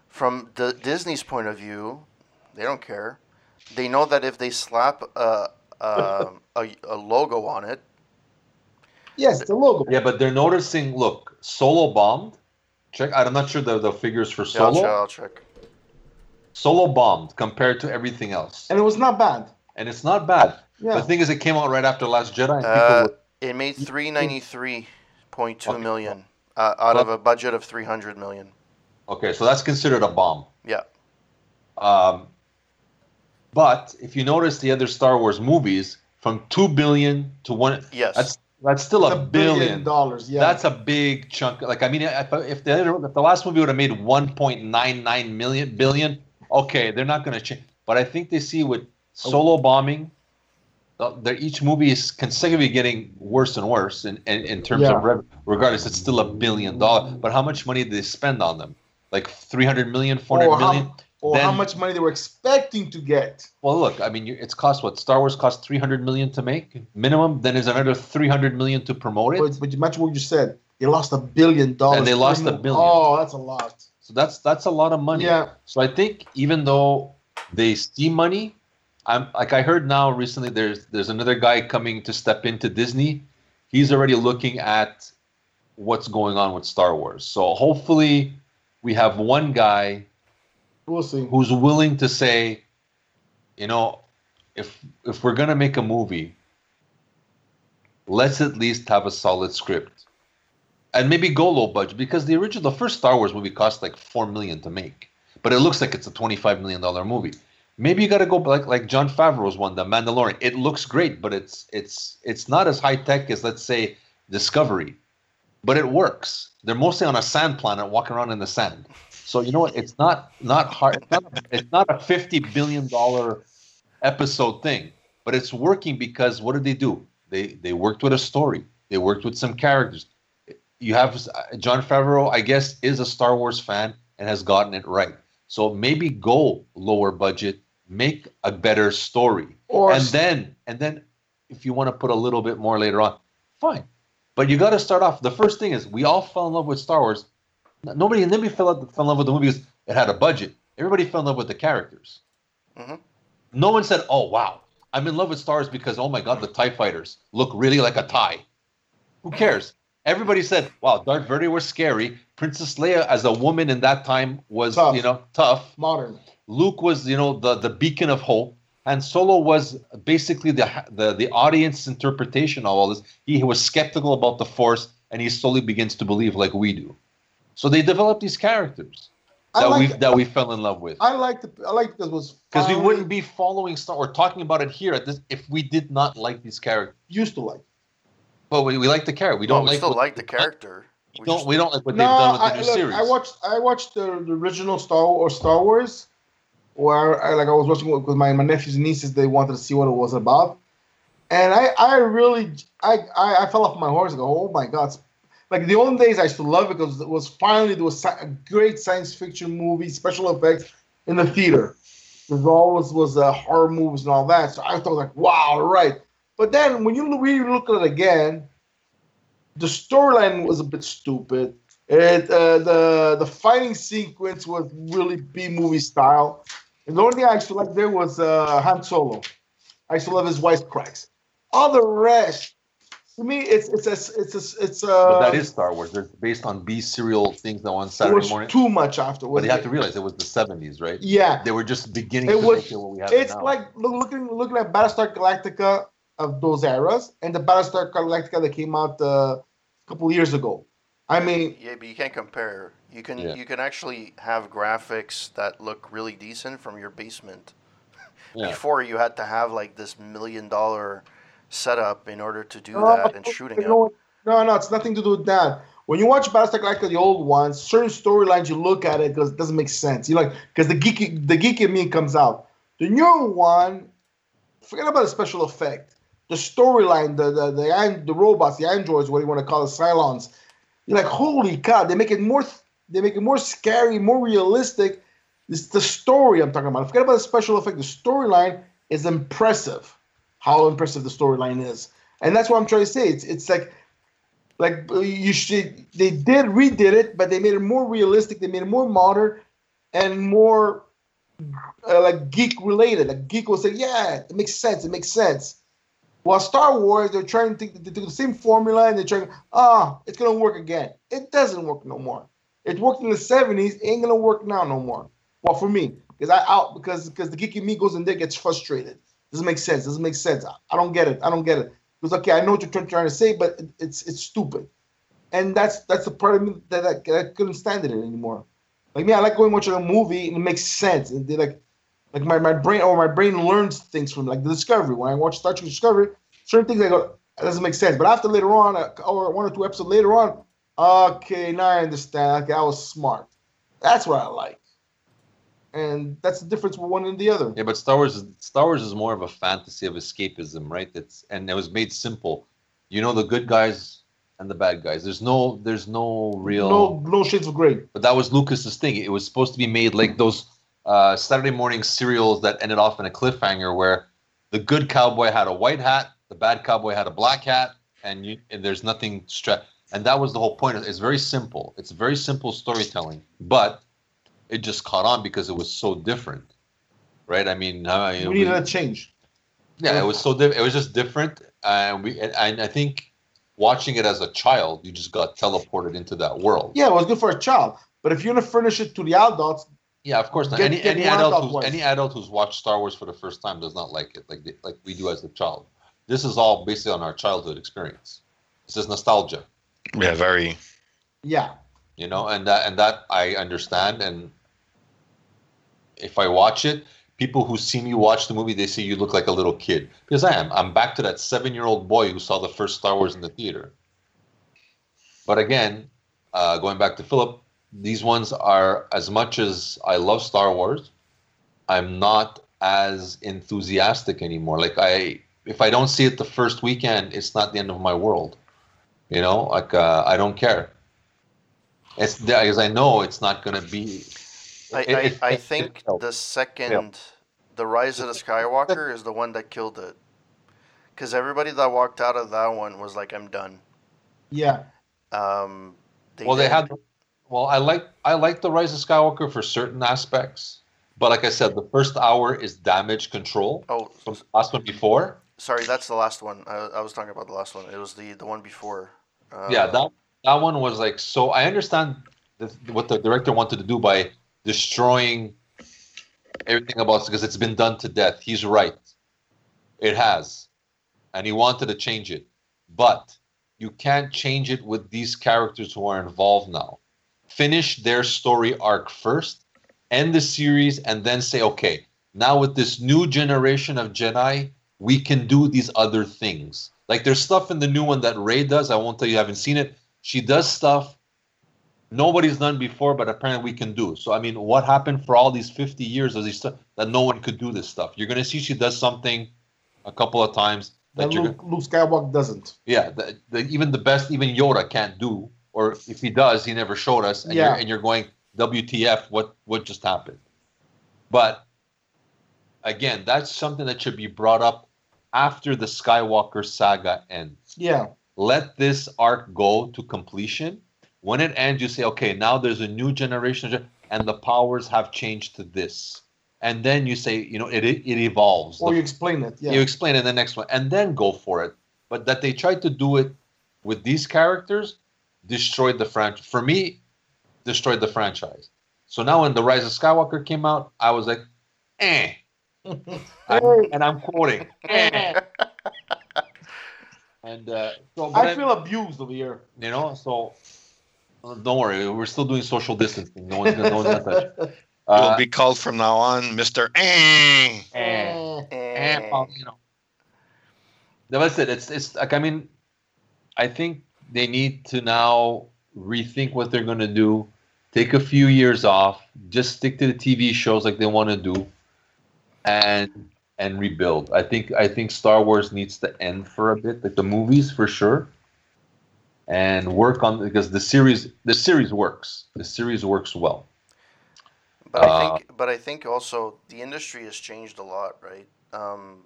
from the Disney's point of view, they don't care. They know that if they slap a a, a, a logo on it, Yes, the logo. Yeah, but they're noticing. Look, Solo bombed. Check. I'm not sure the, the figures for yeah, I'll, Solo. check, I'll check. Solo bombed compared to everything else, And it was not bad. and it's not bad. Yeah. The thing is, it came out right after Last Jedi, and Uh, were, It made three ninety three point two Okay. million uh, out of a budget of three hundred million. okay, so that's considered a bomb. Yeah. Um, but if you notice the other Star Wars movies, from two billion to one, Yes. that's that's still It's a billion. dollars. Yeah. That's a big chunk. Like I mean, if, if the other, if the last movie would have made 1.99 million billion, okay, they're not going to change. But I think they see with solo bombing, uh, their each movie is consecutively getting worse and worse in, in, in terms Yeah. of revenue. Regardless, it's still a billion dollars. But how much money did they spend on them? Like 300 million, 400 or million? how, or how much money they were expecting to get. Well, look, I mean, it's cost what? Star Wars cost 300 million to make minimum. Then there's another 300 million to promote it. But, but imagine what you said. They lost a billion dollars. And they lost a billion. Oh, that's a lot. So that's that's a lot of money. Yeah. So I think even though they see money, I'm like I heard now recently there's there's another guy coming to step into Disney. He's already looking at what's going on with Star Wars. So hopefully we have one guy We'll see. who's willing to say, you know, if if we're gonna make a movie, let's at least have a solid script. And maybe go low budget because the original the first Star Wars movie cost like four million to make. But it looks like it's a twenty-five million dollar movie. Maybe you gotta go like like Jon Favreau's one, The Mandalorian. It looks great, but it's it's it's not as high tech as let's say Discovery. But it works. They're mostly on a sand planet walking around in the sand. So you know what? It's not not hard. It's not, it's not a fifty billion dollar episode thing, but it's working because what did they do? They they worked with a story. They worked with some characters. You have uh, Jon Favreau, I guess, is a Star Wars fan and has gotten it right. So maybe go lower budget, make a better story, Or and then and then if you want to put a little bit more later on, fine. But you got to start off. The first thing is we all fell in love with Star Wars. Nobody nobody fell, out, fell in love with the movie because it had a budget. Everybody fell in love with the characters. Mhm. No one said, "Oh wow, I'm in love with stars because oh my god, the Tie Fighters look really like a tie." Who cares? Everybody said, "Wow, Darth Vader was scary. Princess Leia, as a woman in that time, was Tough. you know tough. modern. Luke was, you know, the the beacon of hope, and Solo was basically the the the audience interpretation of all this. He was skeptical about the Force, and he slowly begins to believe like we do. So they developed these characters I that we that we fell in love with I like the I like because was because we wouldn't be following Star or talking about it here at this if we did not like these characters. used to like. But we, we like the character. We don't we like still like the character. We We don't just- we don't like what no, they've done with the I, new look, series. I watched I watched the, the original Star or Star Wars, where I like I was watching with my, my nephews and nieces. They wanted to see what it was about, and I I really I I, I fell off my horse. I go, oh my god! Like the old days, I used to love it because it was finally there was a great science fiction movie, special effects in the theater. There's always was uh, horror movies and all that. So I thought like, wow, right. But then when you really look at it again, the storyline was a bit stupid. It uh, the the fighting sequence was really B movie style. And the only thing I actually liked there was uh, Han Solo. I used to love his wisecracks. All the rest, to me, it's it's a, it's a, it's a. But that is Star Wars. They're based on B serial things that on it Saturday was morning. too much after. But you have to realize it was the seventies, right? Yeah, They were just beginning It to was- what we have it's now. like looking looking at Battlestar Galactica of those eras and the Battlestar Galactica that came out uh, a couple years ago. I mean, Yeah, but you can't compare. You can Yeah. you can actually have graphics that look really decent from your basement. Yeah. Before you had to have like this million dollar setup in order to do No, that and shooting it. no, no, no, it's nothing to do with that. When you watch Battlestar Galactica, the old ones, certain storylines you look at it because it doesn't make sense. You like because the geeky the geeky in me comes out. The new one, forget about the special effect. The storyline, the the the, the robots, the androids, what do you want to call it, Cylons. You're like, holy cow! They make it more they make it more scary, more realistic. It's the story I'm talking about. Forget about the special effect. The storyline is impressive. How impressive the storyline is, and that's what I'm trying to say. It's it's like like you should they did redid it, but they made it more realistic. They made it more modern and more uh, like geek related. Like geek will say, yeah, it makes sense. It makes sense. While Star Wars, they're trying to, to do the same formula and they're trying, ah, it's gonna work again. It doesn't work no more. It worked in the '70s, ain't gonna work now no more. Well, for me, because I out because because the geeky me goes in there gets frustrated. Doesn't make sense. Doesn't make sense. I, I don't get it. I don't get it. Because okay, I know what you're trying, to say, but it, it's it's stupid, and that's that's the part of me that I, that I couldn't stand it anymore. Like me, I like going watching a movie and it makes sense, and they like like my, my brain or my brain learns things from like the Discovery. When I watch Star Trek Discovery, certain things I go that doesn't make sense. But after later on, or one or two episodes later on, okay, now I understand. Okay, I was smart. That's what I like, and that's the difference with one and the other. Yeah, but Star Wars is Star Wars is more of a fantasy of escapism, right? That's and it was made simple. You know the good guys and the bad guys. There's no there's no real No, no shades of gray. but that was Lucas's thing. It was supposed to be made like those uh, Saturday morning serials that ended off in a cliffhanger where the good cowboy had a white hat, the bad cowboy had a black hat, and you and there's nothing stra- and that was the whole point. It's very simple. It's very simple storytelling, but it just caught on because it was so different, right? I mean, uh, you know, We needed we- a change. yeah, it was so diff- it was just different, and we and, and I think watching it as a child, you just got teleported into that world. Yeah, it was good for a child. But if you're gonna furnish it to the adults, Yeah, of course. Not. Get- any get any adult adult who's any adult who's watched Star Wars for the first time does not like it like they, like we do as a child. This is all based on our childhood experience. This is nostalgia, Yeah, very. yeah, you know, and that and that I understand. And if I watch it, people who see me watch the movie, they say you look like a little kid because I am. I'm back to that seven-year-old boy who saw the first Star Wars in the theater. But again, uh, going back to Philip, these ones are as much as I love Star Wars, I'm not as enthusiastic anymore. Like I, if I don't see it the first weekend, it's not the end of my world. You know, like uh, I don't care. It's I know it's not going to be. I, I, I think the second, the Rise of the Skywalker is the one that killed it. Because everybody that walked out of that one was like, I'm done. yeah. Um, well, they had. Well, I like I like the Rise of Skywalker for certain aspects, but like I said, the first hour is damage control Oh, from the last one before. sorry, that's the last one. I, I was talking about the last one. It was the, the one before. Uh, yeah, that that one was like so. I understand the, what the director wanted to do by destroying everything about because it's been done to death. He's right, it has, and he wanted to change it, but you can't change it with these characters who are involved now. Finish their story arc first, end the series, and then say, okay, now with this new generation of Jedi, we can do these other things. Like there's stuff in the new one that Rey does. I won't tell you, you haven't seen it. She does stuff nobody's done before, but apparently we can do. So I mean, what happened for all these 50 years stuff that no one could do this stuff? You're gonna see she does something a couple of times that That Luke, Luke Skywalker doesn't. yeah, the, the, even the best, even Yoda can't do, or if he does, he never showed us. And, Yeah. you're, and you're going, WTF? What what just happened? But again, that's something that should be brought up after the Skywalker saga ends. Yeah, Let this arc go to completion. When it ends, you say, okay, now there's a new generation, and the powers have changed to this. and then you say, you know, it it, it evolves. Or The you explain it. Yeah. you explain it in the next one and then go for it but that they tried to do it with these characters destroyed the franchise for me destroyed the franchise so now when the rise of skywalker came out i was like eh I- and i'm quoting eh. and uh, so, but I I feel abused over here. you know so don't worry we're still doing social distancing no one's gonna, no one's gonna touch you. You'll uh, be called from now on, Mister. Eh. eh. Eh. well, you know, that's it. It's it's like I mean, I think they need to now rethink what they're going to do. Take a few years off. Just stick to the TV shows like they want to do, and and rebuild. I think I think Star Wars needs to end for a bit, like the movies for sure, and work on because the series the series works. The series works well. But I Uh, think, but I think also the industry has changed a lot, right? Um,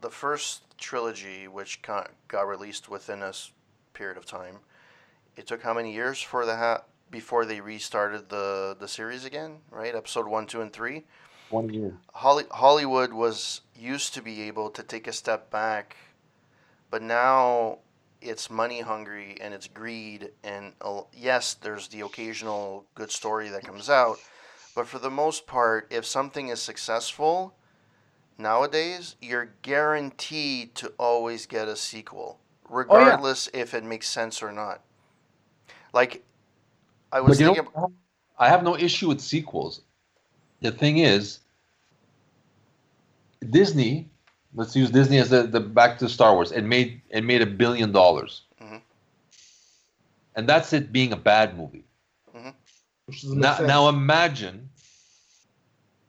the first trilogy, which got, released within a period of time, it took how many years for the ha- before they restarted the the series again, right? Episode one, two, and three. One year. Holly, Hollywood was used to be able to take a step back, but now it's money hungry and it's greed. And uh, yes, there's the occasional good story that comes out, but for the most part, if something is successful nowadays, you're guaranteed to always get a sequel, regardless if it makes sense or not. Like, I was thinking. know, I have no issue with sequels. The thing is, Disney. Let's use Disney as the, the back to Star Wars. It made it made a billion dollars, Mhm. and that's it being a bad movie. Which doesn't Now, now imagine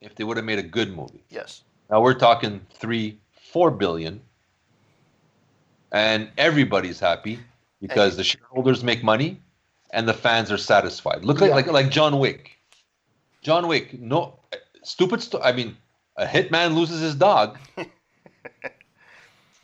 if they would have made a good movie. yes. Now we're talking three, four billion, and everybody's happy because the shareholders make money and the fans are satisfied. Look like Yeah. like, like John Wick. John Wick, no stupid. Sto- I mean, a hitman loses his dog,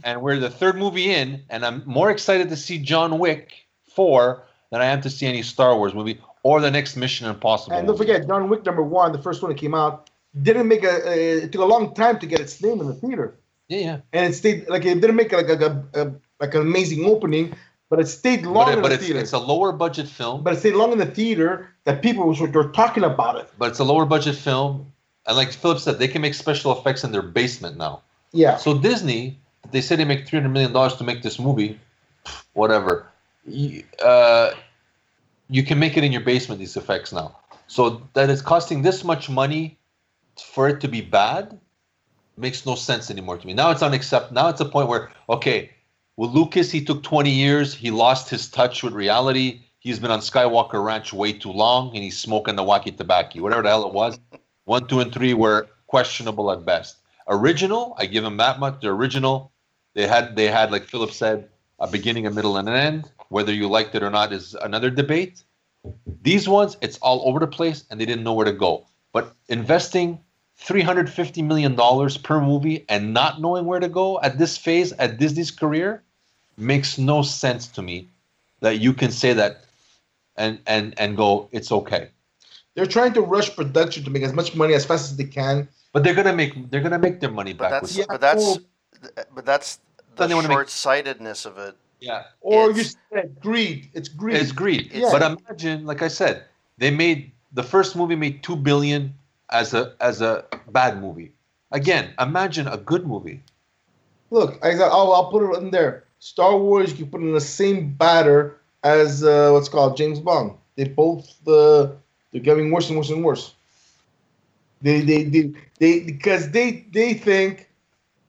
and we're the third movie in, and I'm more excited to see John Wick four than I am to see any Star Wars movie or the next Mission Impossible. And don't movie. forget, John Wick number one, the first one that came out, didn't make a. a it took a long time to get its name in the theater, yeah, yeah. and it stayed like it didn't make like a, a, a like an amazing opening, but it stayed long But, in but the it's, theater. it's a lower budget film. but it stayed long in the theater that people were talking about it. but it's a lower budget film. And like Philip said, they can make special effects in their basement now. Yeah, So Disney, they said they make three hundred million dollars to make this movie. Whatever, you, uh, you can make it in your basement. These effects now. So that it's costing this much money for it to be bad makes no sense anymore to me. Now it's unacceptable. Now it's a point where okay, with Lucas, he took twenty years. He lost his touch with reality. He's been on Skywalker Ranch way too long, and he's smoking the wacky tobacco, whatever the hell it was. One, two, and three were questionable at best. Original, I give them that much. The original, they had they had like Philip said, a beginning, a middle, and an end. Whether you liked it or not is another debate. These ones, it's all over the place, and they didn't know where to go. But investing three hundred fifty million dollars per movie and not knowing where to go at this phase at Disney's career makes no sense to me. That you can say that and and and go, it's okay. they're trying to rush production to make as much money as fast as they can. But they're gonna make they're gonna make their money But back. that's with but that's but that's the Then they wanna make- short-sightedness of it. yeah. Or It's- you said greed. It's greed. It's greed. It's- But imagine, like I said, they made the first movie made two billion as a as a bad movie. Again, imagine a good movie. Look, I said, oh, I'll put it in there. Star Wars, you can put in the same batter as uh, what's called James Bond. They both uh, they're getting worse and worse and worse. They they they, they because they they think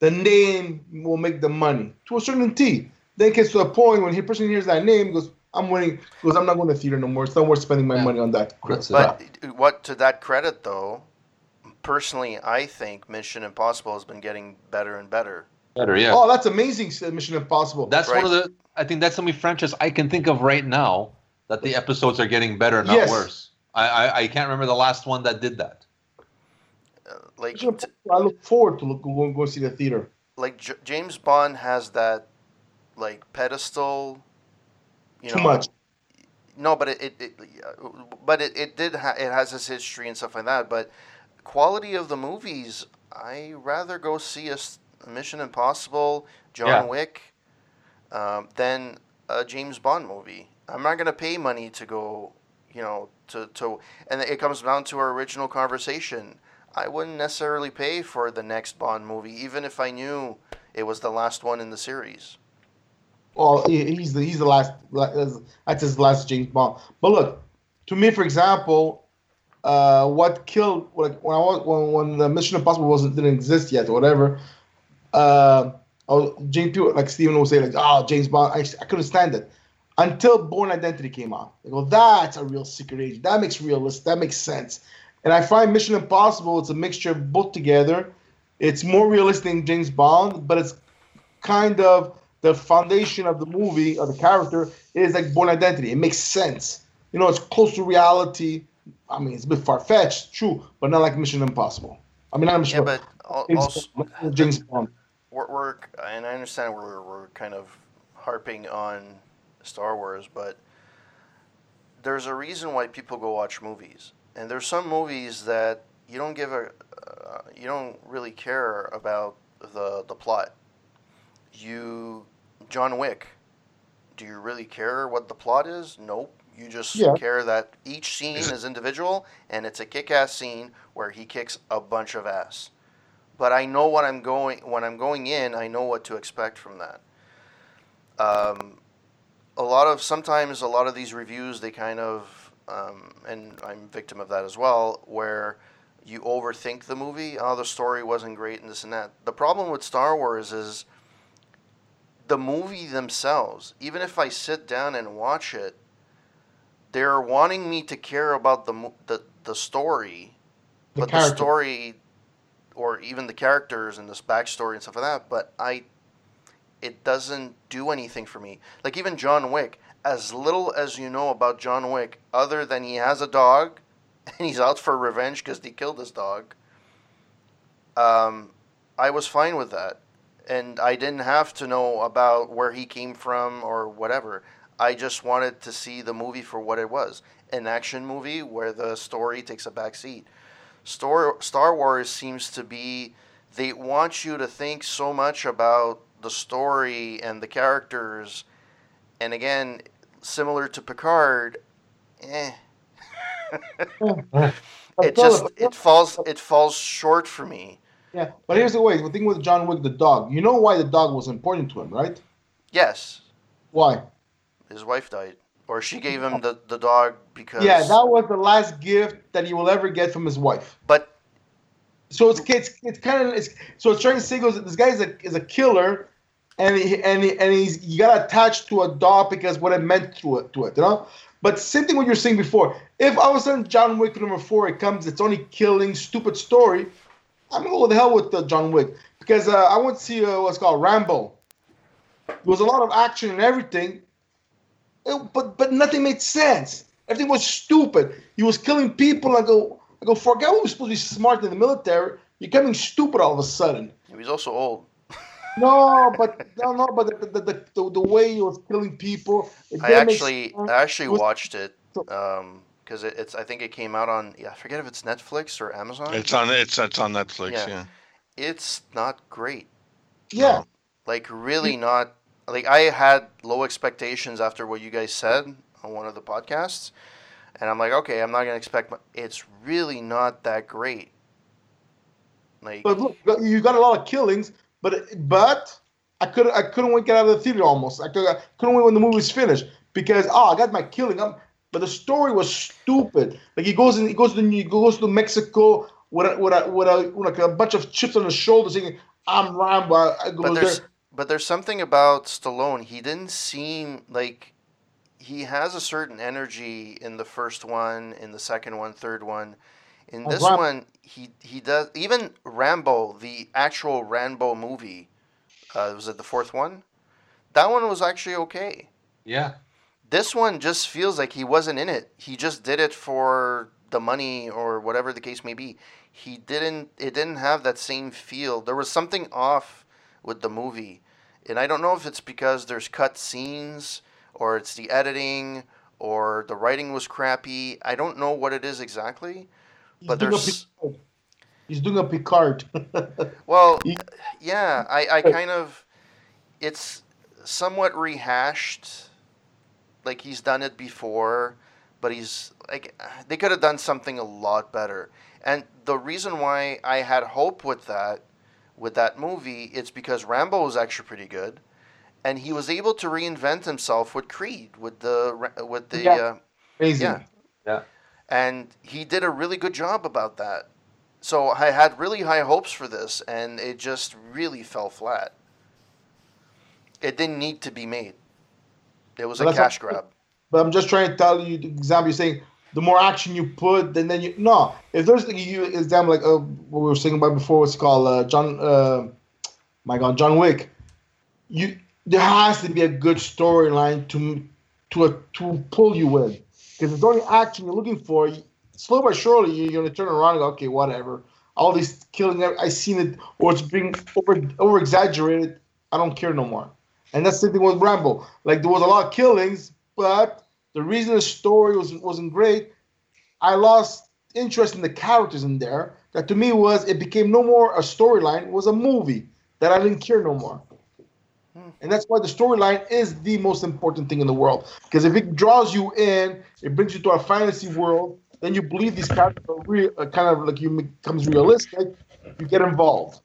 the name will make the money to a certain T. Then it gets to a point when the person hears that name goes, I'm winning because I'm not going to theater no more. It's not worth spending my Yeah. money on that. That's it. But what to that credit though, personally, I think Mission Impossible has been getting better and better. Better, yeah. Oh, that's amazing! Uh, Mission Impossible. That's Right. one of the. I think that's the only franchise I can think of right now that the episodes are getting better, not Yes. worse. I, I I can't remember the last one that did that. Like Mission t- Impossible, I look forward to look, go, go see the theater. like J- James Bond has that like pedestal. You Too know, much. No, but it, it, it but it, it did ha- it has its history and stuff like that. But quality of the movies, I rather go see a Mission Impossible, John Yeah. Wick, um, than a James Bond movie. I'm not gonna pay money to go, you know, to to, and it comes down to our original conversation. I wouldn't necessarily pay for the next Bond movie, even if I knew it was the last one in the series. Well, he's the he's the last. That's his last James Bond. But look, to me, for example, uh, what killed like when I was when when the Mission Impossible wasn't didn't exist yet or whatever. Uh, was, James like Steven would say like, "Oh, James Bond." I, I couldn't stand it until Bourne Identity came out. I go, "That's a real secret agent. That makes realist. That makes sense." And I find Mission Impossible. It's a mixture of both together. It's more realistic than James Bond, but it's kind of the foundation of the movie or the character is like Bourne Identity. It makes sense. You know, it's close to reality. I mean, it's a bit far fetched, true, but not like Mission Impossible. I mean, not Mission Yeah, but James, also James Bond. we're, we're and I understand we're we're kind of harping on Star Wars, but there's a reason why people go watch movies, and there's some movies that you don't give a uh, you don't really care about the the plot. You John Wick, do you really care what the plot is? Nope. You just Yeah. care that each scene is individual and it's a kick-ass scene where he kicks a bunch of ass but I know what I'm going when I'm going in. I know what to expect from that. Um, a lot of sometimes a lot of these reviews they kind of um, and I'm victim of that as well, where you overthink the movie. Oh, the story wasn't great and this and that. The problem with Star Wars is the movie themselves. Even if I sit down and watch it, they're wanting me to care about the the the story, The but character. the story or even the characters and this backstory and stuff like that but i it doesn't do anything for me like even john wick as little as you know about john wick other than he has a dog and he's out for revenge because he killed his dog. Um, i was fine with that and i didn't have to know about where he came from or whatever. I just wanted to see the movie for what it was an action movie where the story takes a back seat. Star Star Wars seems to be they want you to think so much about the story and the characters, and again, similar to Picard, eh. it just it falls it falls short for me. Yeah, but here's the way. The thing with John Wick, the dog. You know why the dog was important to him, right? Yes, Why? his wife died, or she gave him the, the dog because Yeah, that was the last gift that he will ever get from his wife. but So it's it's, it's kind of it's, so it's trying to goes this guy is a is a killer, and he, and and he's you got attached to a dog because what it meant to it to it, you know. But same thing what you're saying before. If all of a sudden John Wick number four it comes, it's only killing, stupid story. I'm gonna go the hell with uh, John Wick because uh, I want to see uh, what's called Rambo. There was a lot of action and everything, It- but but nothing made sense. Everything was stupid. He was killing people. I go, I go. For a guy who was supposed to be smart in the military, you're becoming stupid all of a sudden. he was also old. No, but no, no, but the the, the, the, the way he was killing people. I actually. I actually was- watched it Um, because it, it's I think it came out on yeah I forget if it's Netflix or Amazon. It's on it's it's on Netflix. Yeah. Yeah. it's not great. Yeah, Like really not. Like I had low expectations after what you guys said on one of the podcasts, and I'm like, okay, I'm not gonna expect. mu- It's really not that great. Like but look, you got a lot of killings, but but I couldn't I couldn't wait get out of the theater almost. I, could, I couldn't wait when the movie was finished because oh I got my killing. I'm, but the story was stupid. Like he goes in, he goes to he goes to Mexico with a, with a, with a with like a bunch of chips on his shoulder, saying I'm Rambo. I, I go but there. there's but there's something about Stallone. He didn't seem like he has a certain energy in the first one, in the second one, third one. In Oh, this one, he he does even Rambo, the actual Rambo movie. Uh, was it the fourth one? That one was actually okay. Yeah. This one just feels like he wasn't in it. He just did it for the money or whatever the case may be. He didn't. It didn't have that same feel. There was something off with the movie, and I don't know if it's because there's cut scenes or it's the editing or the writing was crappy. I don't know what it is exactly. He's but doing a there's- big- He's doing a Picard. Well, yeah, I, I kind of, it's somewhat rehashed. Like he's done it before, but he's like they could have done something a lot better. And the reason why I had hope with that, with that movie, it's because Rambo was actually pretty good, and he was able to reinvent himself with Creed, with the with the Yeah. uh, Amazing. yeah. Yeah. And he did a really good job about that. So I had really high hopes for this, and it just really fell flat. It didn't need to be made. It was Well, a cash grab. But I'm just trying to tell you, the example you're saying, the more action you put, then then you no. If there's like you example like uh, what we were saying about before, what's called uh, John, uh, my God, John Wick. You there has to be a good storyline to to to pull you in because the only action you're looking for, slow but surely you're gonna turn around and go, okay, whatever. All these killing, I seen it, or it's being over over exaggerated. I don't care no more. And that's the thing with Rambo. Like there was a lot of killings, but the reason the story was wasn't great, I lost interest in the characters in there. That to me was it became no more a storyline, it was a movie that I didn't care no more. And that's why the storyline is the most important thing in the world. Because if it draws you in, it brings you to a fantasy world, then you believe these characters are real, uh, kind of like you becomes realistic. You get involved.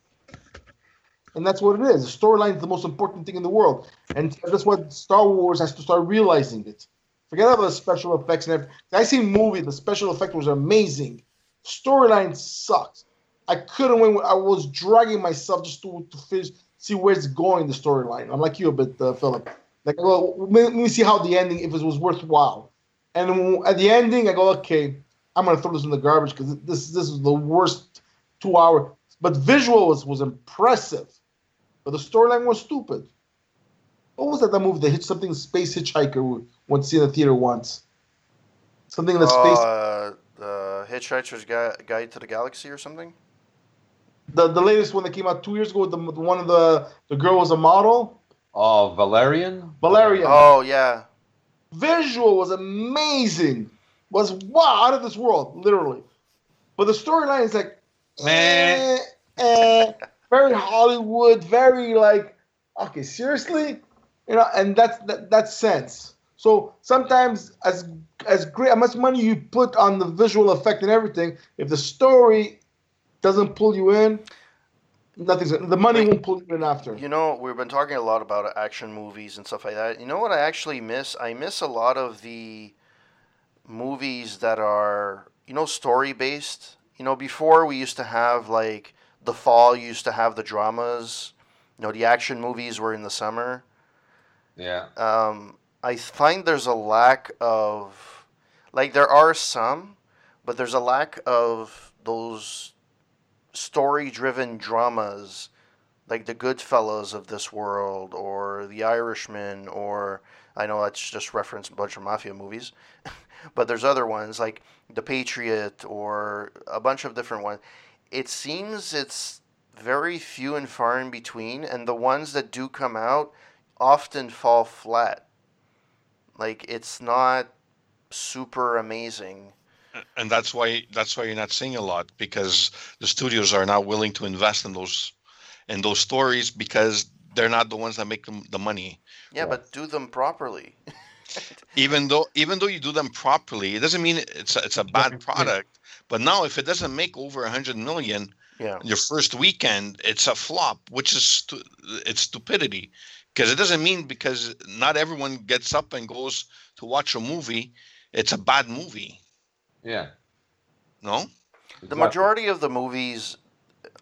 And that's what it is. The storyline is the most important thing in the world. And that's what Star Wars has to start realizing it. Forget about the special effects and everything. I seen movie, the special effect was amazing. Storyline sucks. I couldn't win. I was dragging myself just to, to finish, see where it's going, the storyline. I'm like you a bit, uh, Philip. Like, well, let me see how the ending, if it was worthwhile. And at the ending, I go, okay, I'm gonna throw this in the garbage because this this is the worst two hour. But visual was was impressive, but the storyline was stupid. What was that? That movie? They hit something Space Hitchhiker. once Went to see in the theater once. Something in the space. Uh, the Hitchhiker's Gu- Guide to the Galaxy or something? The the latest one that came out two years ago. The, the one of the the girl was a model. Oh, Valerian. Valerian. Oh, yeah. Visual was amazing. Was wow out of this world, literally. But the storyline is like, eh, eh, very Hollywood, very like, okay, seriously, you know, and that's that, that sense. So sometimes, as as great, how much money you put on the visual effect and everything, if the story doesn't pull you in, nothing's the money won't pull you in after. You know, we've been talking a lot about action movies and stuff like that. You know what I actually miss? I miss a lot of the movies that are, you know, story based. You know, before we used to have like The Fall used to have the dramas. You know, the action movies were in the summer. Yeah. Um, I find there's a lack of, like, there are some, but there's a lack of those story driven dramas like the Goodfellas of this world or the Irishman or I know that's just referenced a bunch of mafia movies, but there's other ones like The Patriot or a bunch of different ones. It seems it's very few and far in between, and the ones that do come out often fall flat. Like it's not super amazing. And that's why that's why you're not seeing a lot because the studios are not willing to invest in those in those stories because they're not the ones that make them the money Yeah, but do them properly. even though even though you do them properly it doesn't mean it's a, it's a bad product but now if it doesn't make over 100 million Yeah. your first weekend it's a flop which is stu- it's stupidity because it doesn't mean because not everyone gets up and goes to watch a movie it's a bad movie Yeah. no The majority of the movies,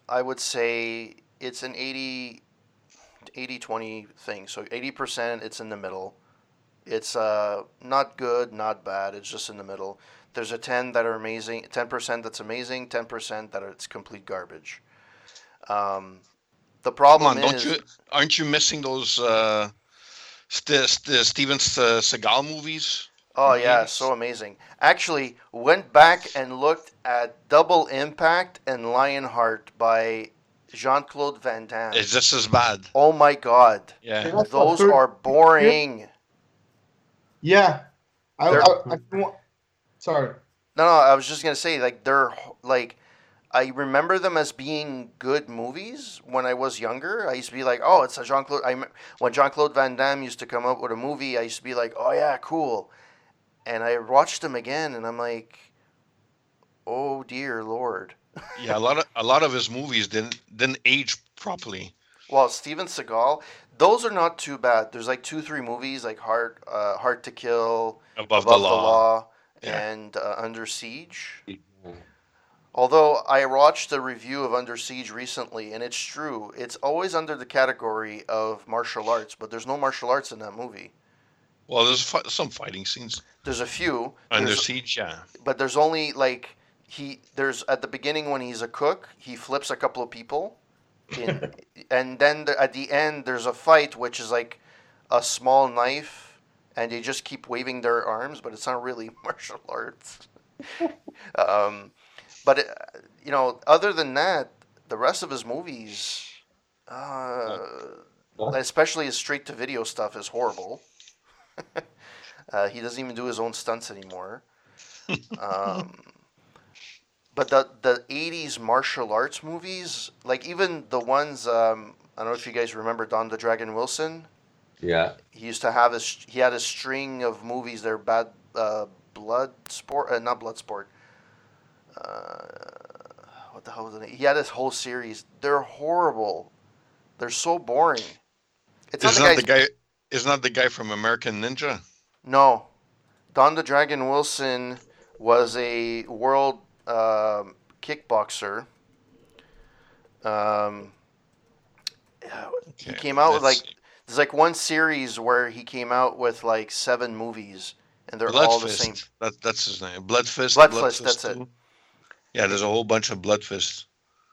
I would say it's an 80, 80 20 thing. So 80% it's in the middle. It's uh, not good, not bad. It's just in the middle. There's a 10 that are amazing, 10% that's amazing, 10% that are, it's complete garbage. Um, the problem on, don't is, you? Aren't you missing those uh, st- st- Steven uh, Seagal movies? Oh yeah, so amazing. Actually, went back and looked at Double Impact and Lionheart by Jean Claude Van Damme. It's just as bad. Oh my god, Yeah. That's those third- are boring. Yeah. I, They're- I, I, sorry. No, no, I was just gonna say like they're like, I remember them as being good movies when I was younger. I used to be like, "Oh, it's a Jean Claude." I when Jean Claude Van Damme used to come up with a movie, I used to be like, "Oh yeah, cool," and I watched them again, and I'm like, "Oh dear lord." Yeah, a lot of a lot of his movies didn't didn't age properly. Well, Steven Seagal, those are not too bad. There's like two, three movies like Hard, uh, Hard to Kill, Above, Above the Law. Yeah. and uh, Under Siege. Although I watched a review of Under Siege recently, and it's true, it's always under the category of martial arts, but there's no martial arts in that movie. Well, there's fi- some fighting scenes There's a few, under there's- siege. Yeah. but there's only like he there's at the beginning when he's a cook, he flips a couple of people, in, and then the, at the end there's a fight which is like a small knife, and they just keep waving their arms, but it's not really martial arts. um, but it, you know, other than that, the rest of his movies, uh, especially his straight-to-video stuff, is horrible. Uh, he doesn't even do his own stunts anymore. um, but the the '80s martial arts movies, like even the ones, um, I don't know if you guys remember Don the Dragon Wilson. Yeah. He used to have his he had a string of movies. They're bad uh, blood sport, uh, not blood sport. Uh, what the hell was it? He had this whole series. They're horrible. They're so boring. It's Isn't not that the the guy. Isn't that the guy from American Ninja? No, Don the Dragon Wilson was a world um, kickboxer. Um, he came out with like there's like one series where he came out with like seven movies, and they're all the same. That, that's his name. Bloodfist. Bloodfist, that's it. two. Yeah, there's a whole bunch of Bloodfist.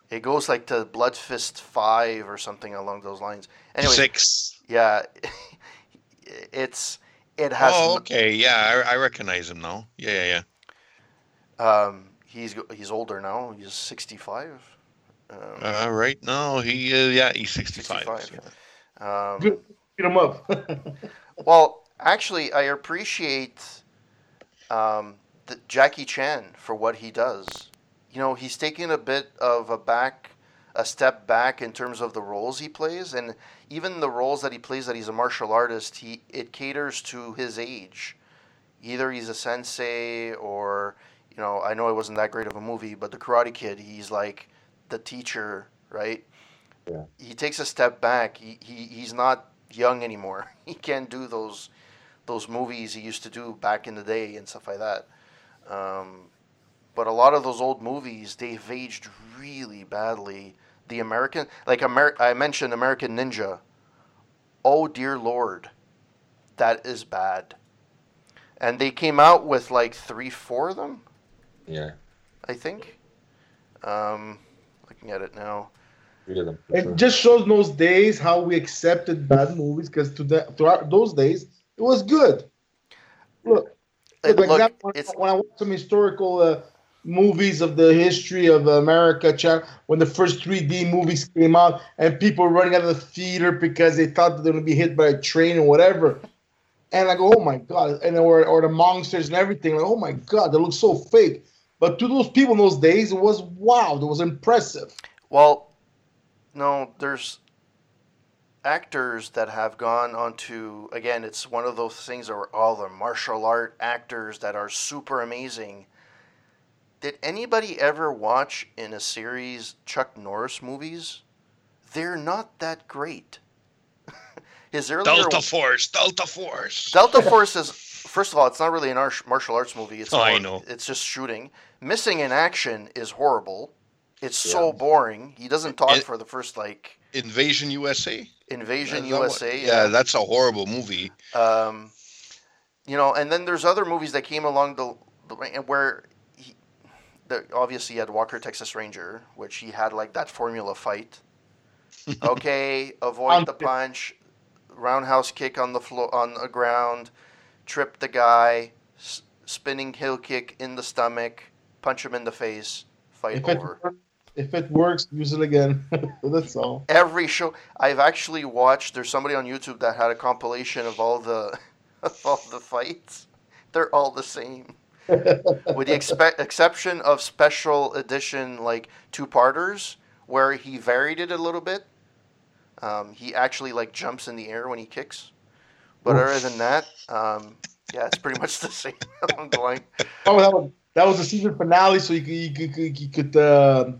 It goes like to Blood Fist Five or something along those lines. Anyway, Six. yeah, it's it has Oh, n- okay. Yeah, I, I recognize him now. Yeah, yeah, yeah. um he's he's older now. He's sixty five. Um, Uh, right now, he uh, yeah, he's 65. 65. Um, Good. Beat him up. well, actually, I appreciate um, the Jackie Chan for what he does. You know, he's taken a bit of a back, a step back in terms of the roles he plays, and even the roles that he plays that he's a martial artist, he it caters to his age. Either he's a sensei, or you know, I know it wasn't that great of a movie, but the Karate Kid, he's like the teacher, right? Yeah. He takes a step back. He, he he's not young anymore. He can't do those those movies he used to do back in the day and stuff like that. Um, but a lot of those old movies, they've aged really badly. The American, like Amer- I mentioned American Ninja. Oh dear lord, that is bad. And they came out with like three, four of them, Yeah. I think. Um, looking at it now. Three of them. It sure. just shows those days how we accepted bad movies because to that to our, those days it was good. Look, Like, for look, example, when, it's when I watch some historical uh, movies of the history of America, when the first 3D movies came out and people running out of the theater because they thought they were going to be hit by a train or whatever. And I go, oh my God. And or, or the monsters and everything. Like, oh my God, they look so fake. But to those people in those days, it was wow. It was impressive. Well, no, there's actors that have gone on to again. It's one of those things are all the martial art actors that are super amazing. Did anybody ever watch in a series Chuck Norris movies? They're not that great. His earlier Delta Force. Delta Force. Delta Force is first of all, it's not really an arch- martial arts movie. It's Oh, I know. It's just shooting. Missing in action is horrible. It's so boring. He doesn't talk It- for the first like Invasion USA. Invasion Is that what- USA. Yeah, that's a horrible movie. Um, you know, and then there's other movies that came along the, the where he, the, obviously he had Walker Texas Ranger, which he had like that formula fight. Okay, avoid the punch, roundhouse kick on the floor on the ground, trip the guy, s- spinning heel kick in the stomach, punch him in the face, fight If it, over. works, if it works, use it again. That's all. every show I've actually watched. There's somebody on YouTube that had a compilation of all the of all the fights. They're all the same. With the expe- exception of special edition like two parters where he varied it a little bit. Um, he actually like jumps in the air when he kicks, but other than that, um, yeah, it's pretty much the same along the line. Oh, that was that was the season finale, so you could you could, you could, you could uh,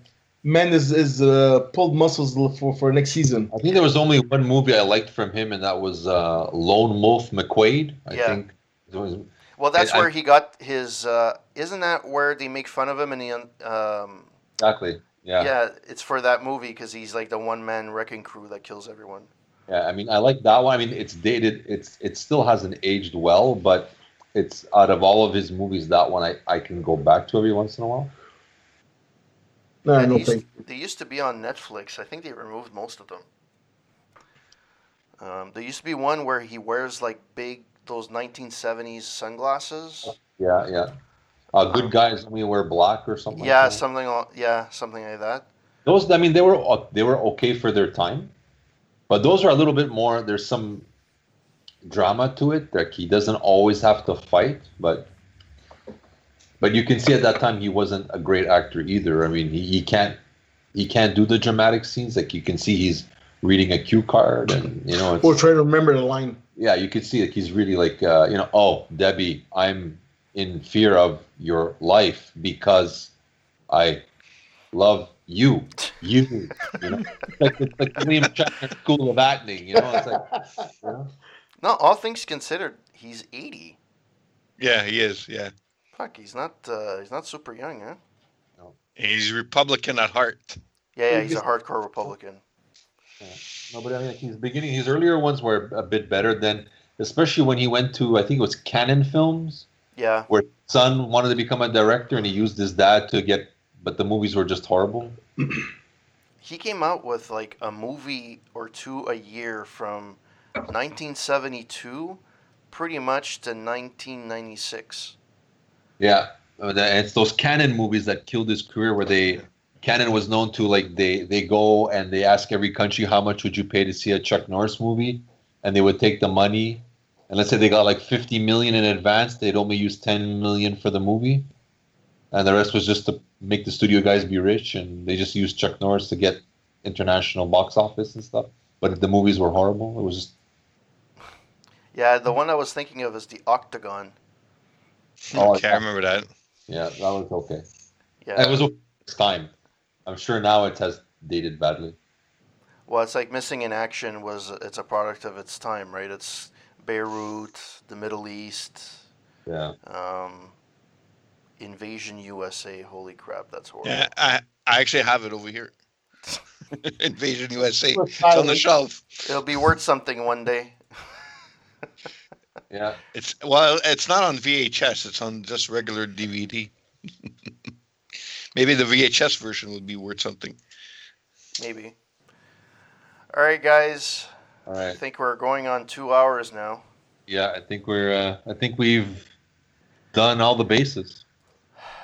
mend his, his uh, pulled muscles for for next season. I think there was only one movie I liked from him, and that was uh, Lone Wolf McQuade. I Yeah. think. It was, Well, that's I- where he got his. Uh, isn't that where they make fun of him and he? Um, exactly. yeah. Yeah. it's for that movie because he's like the one man wrecking crew that kills everyone. Yeah, I mean, I like that one. I mean, it's dated. It's it still hasn't aged well, but it's out of all of his movies, that one I, I can go back to every once in a while. No, Yeah, no they, used, they used to be on Netflix. I think they removed most of them. Um, there used to be one where he wears like big those 1970s sunglasses. Yeah, yeah. Uh, good guys only wear black or something. Yeah, like that. something. Yeah, something like that. Those, I mean, they were they were okay for their time, but those are a little bit more. There's some drama to it. Like he doesn't always have to fight, but but you can see at that time he wasn't a great actor either. I mean, he, he can't he can't do the dramatic scenes. Like you can see he's reading a cue card, and you know, it's, We're trying to remember the line. Yeah, you could see like he's really like uh, you know, oh Debbie, I'm in fear of your life because I love you, you, you know, It's like it's like William Shatner School of Acting, you know, it's like, you know? No, all things considered, he's 80. Yeah, he is. Yeah, Fuck, he's not. Uh, he's not super young, huh? No. he's Republican at heart. Yeah, yeah, he's a hardcore Republican. No, but I mean, like his beginning, his earlier ones were a bit better than, especially when he went to, I think it was Cannon Films, Yeah, where son wanted to become a director, and he used his dad to get, but the movies were just horrible. he came out with like a movie or two a year from 1972, pretty much to 1996. Yeah, it's those Cannon movies that killed his career. Where they Cannon was known to like they they go and they ask every country how much would you pay to see a Chuck Norris movie, and they would take the money, and let's say they got like fifty million in advance, they'd only use ten million for the movie, and the rest was just to make the studio guys be rich, and they just used Chuck Norris to get international box office and stuff. But the movies were horrible. It was just Yeah, the one I was thinking of is the Octagon. Oh, okay, I oh, yeah. remember that. yeah, that was okay. Yeah, It was okay its time. I'm sure now it has dated badly. well, it's like Missing in Action was. It's a product of its time, right? It's Beirut, the Middle East, Yeah. um, Invasion USA. Holy crap, that's horrible. Yeah, I I actually have it over here. Invasion USA. It's on the shelf. It'll be worth something one day. Yeah. It's well, it's not on VHS. It's on just regular DVD. Maybe the VHS version would be worth something. Maybe. All right, guys. All I think we're going on two hours now. Yeah, I think we're. Uh, I think we've done all the bases.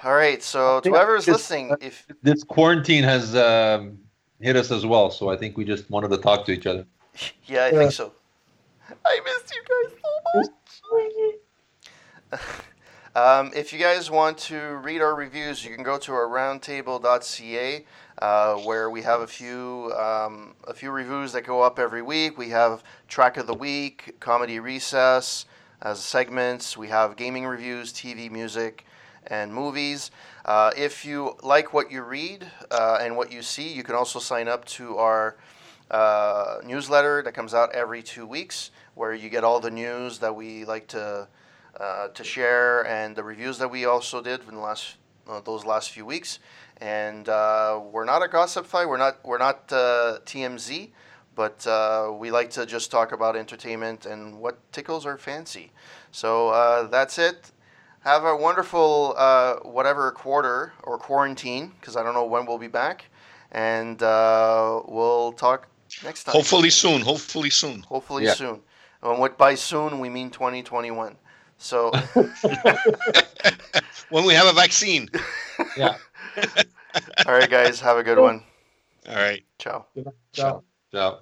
All right, so to whoever's this- listening, if This quarantine has um, hit us as well, so I think we just wanted to talk to each other. yeah, I Yeah. think so. I missed you guys so much. Um, if you guys want to read our reviews, you can go to our roundtable.ca, uh, where we have a few um, a few reviews that go up every week. We have track of the week, comedy recess as segments. We have gaming reviews, TV, music, and movies. Uh, if you like what you read uh, and what you see, you can also sign up to our uh, newsletter that comes out every two weeks, where you get all the news that we like to uh, to share and the reviews that we also did in the last uh, those last few weeks. And uh, we're not a gossip fight. We're not we're not uh, TMZ, but uh, we like to just talk about entertainment and what tickles our fancy. So uh, that's it. Have a wonderful uh, whatever quarter or quarantine, because I don't know when we'll be back, and uh, we'll talk next time. Hopefully soon. Hopefully soon. Hopefully Yeah. soon. And what by soon we mean 2021. So When we have a vaccine. Yeah. all right, guys, have a good one. All right. Ciao. Ciao. Ciao.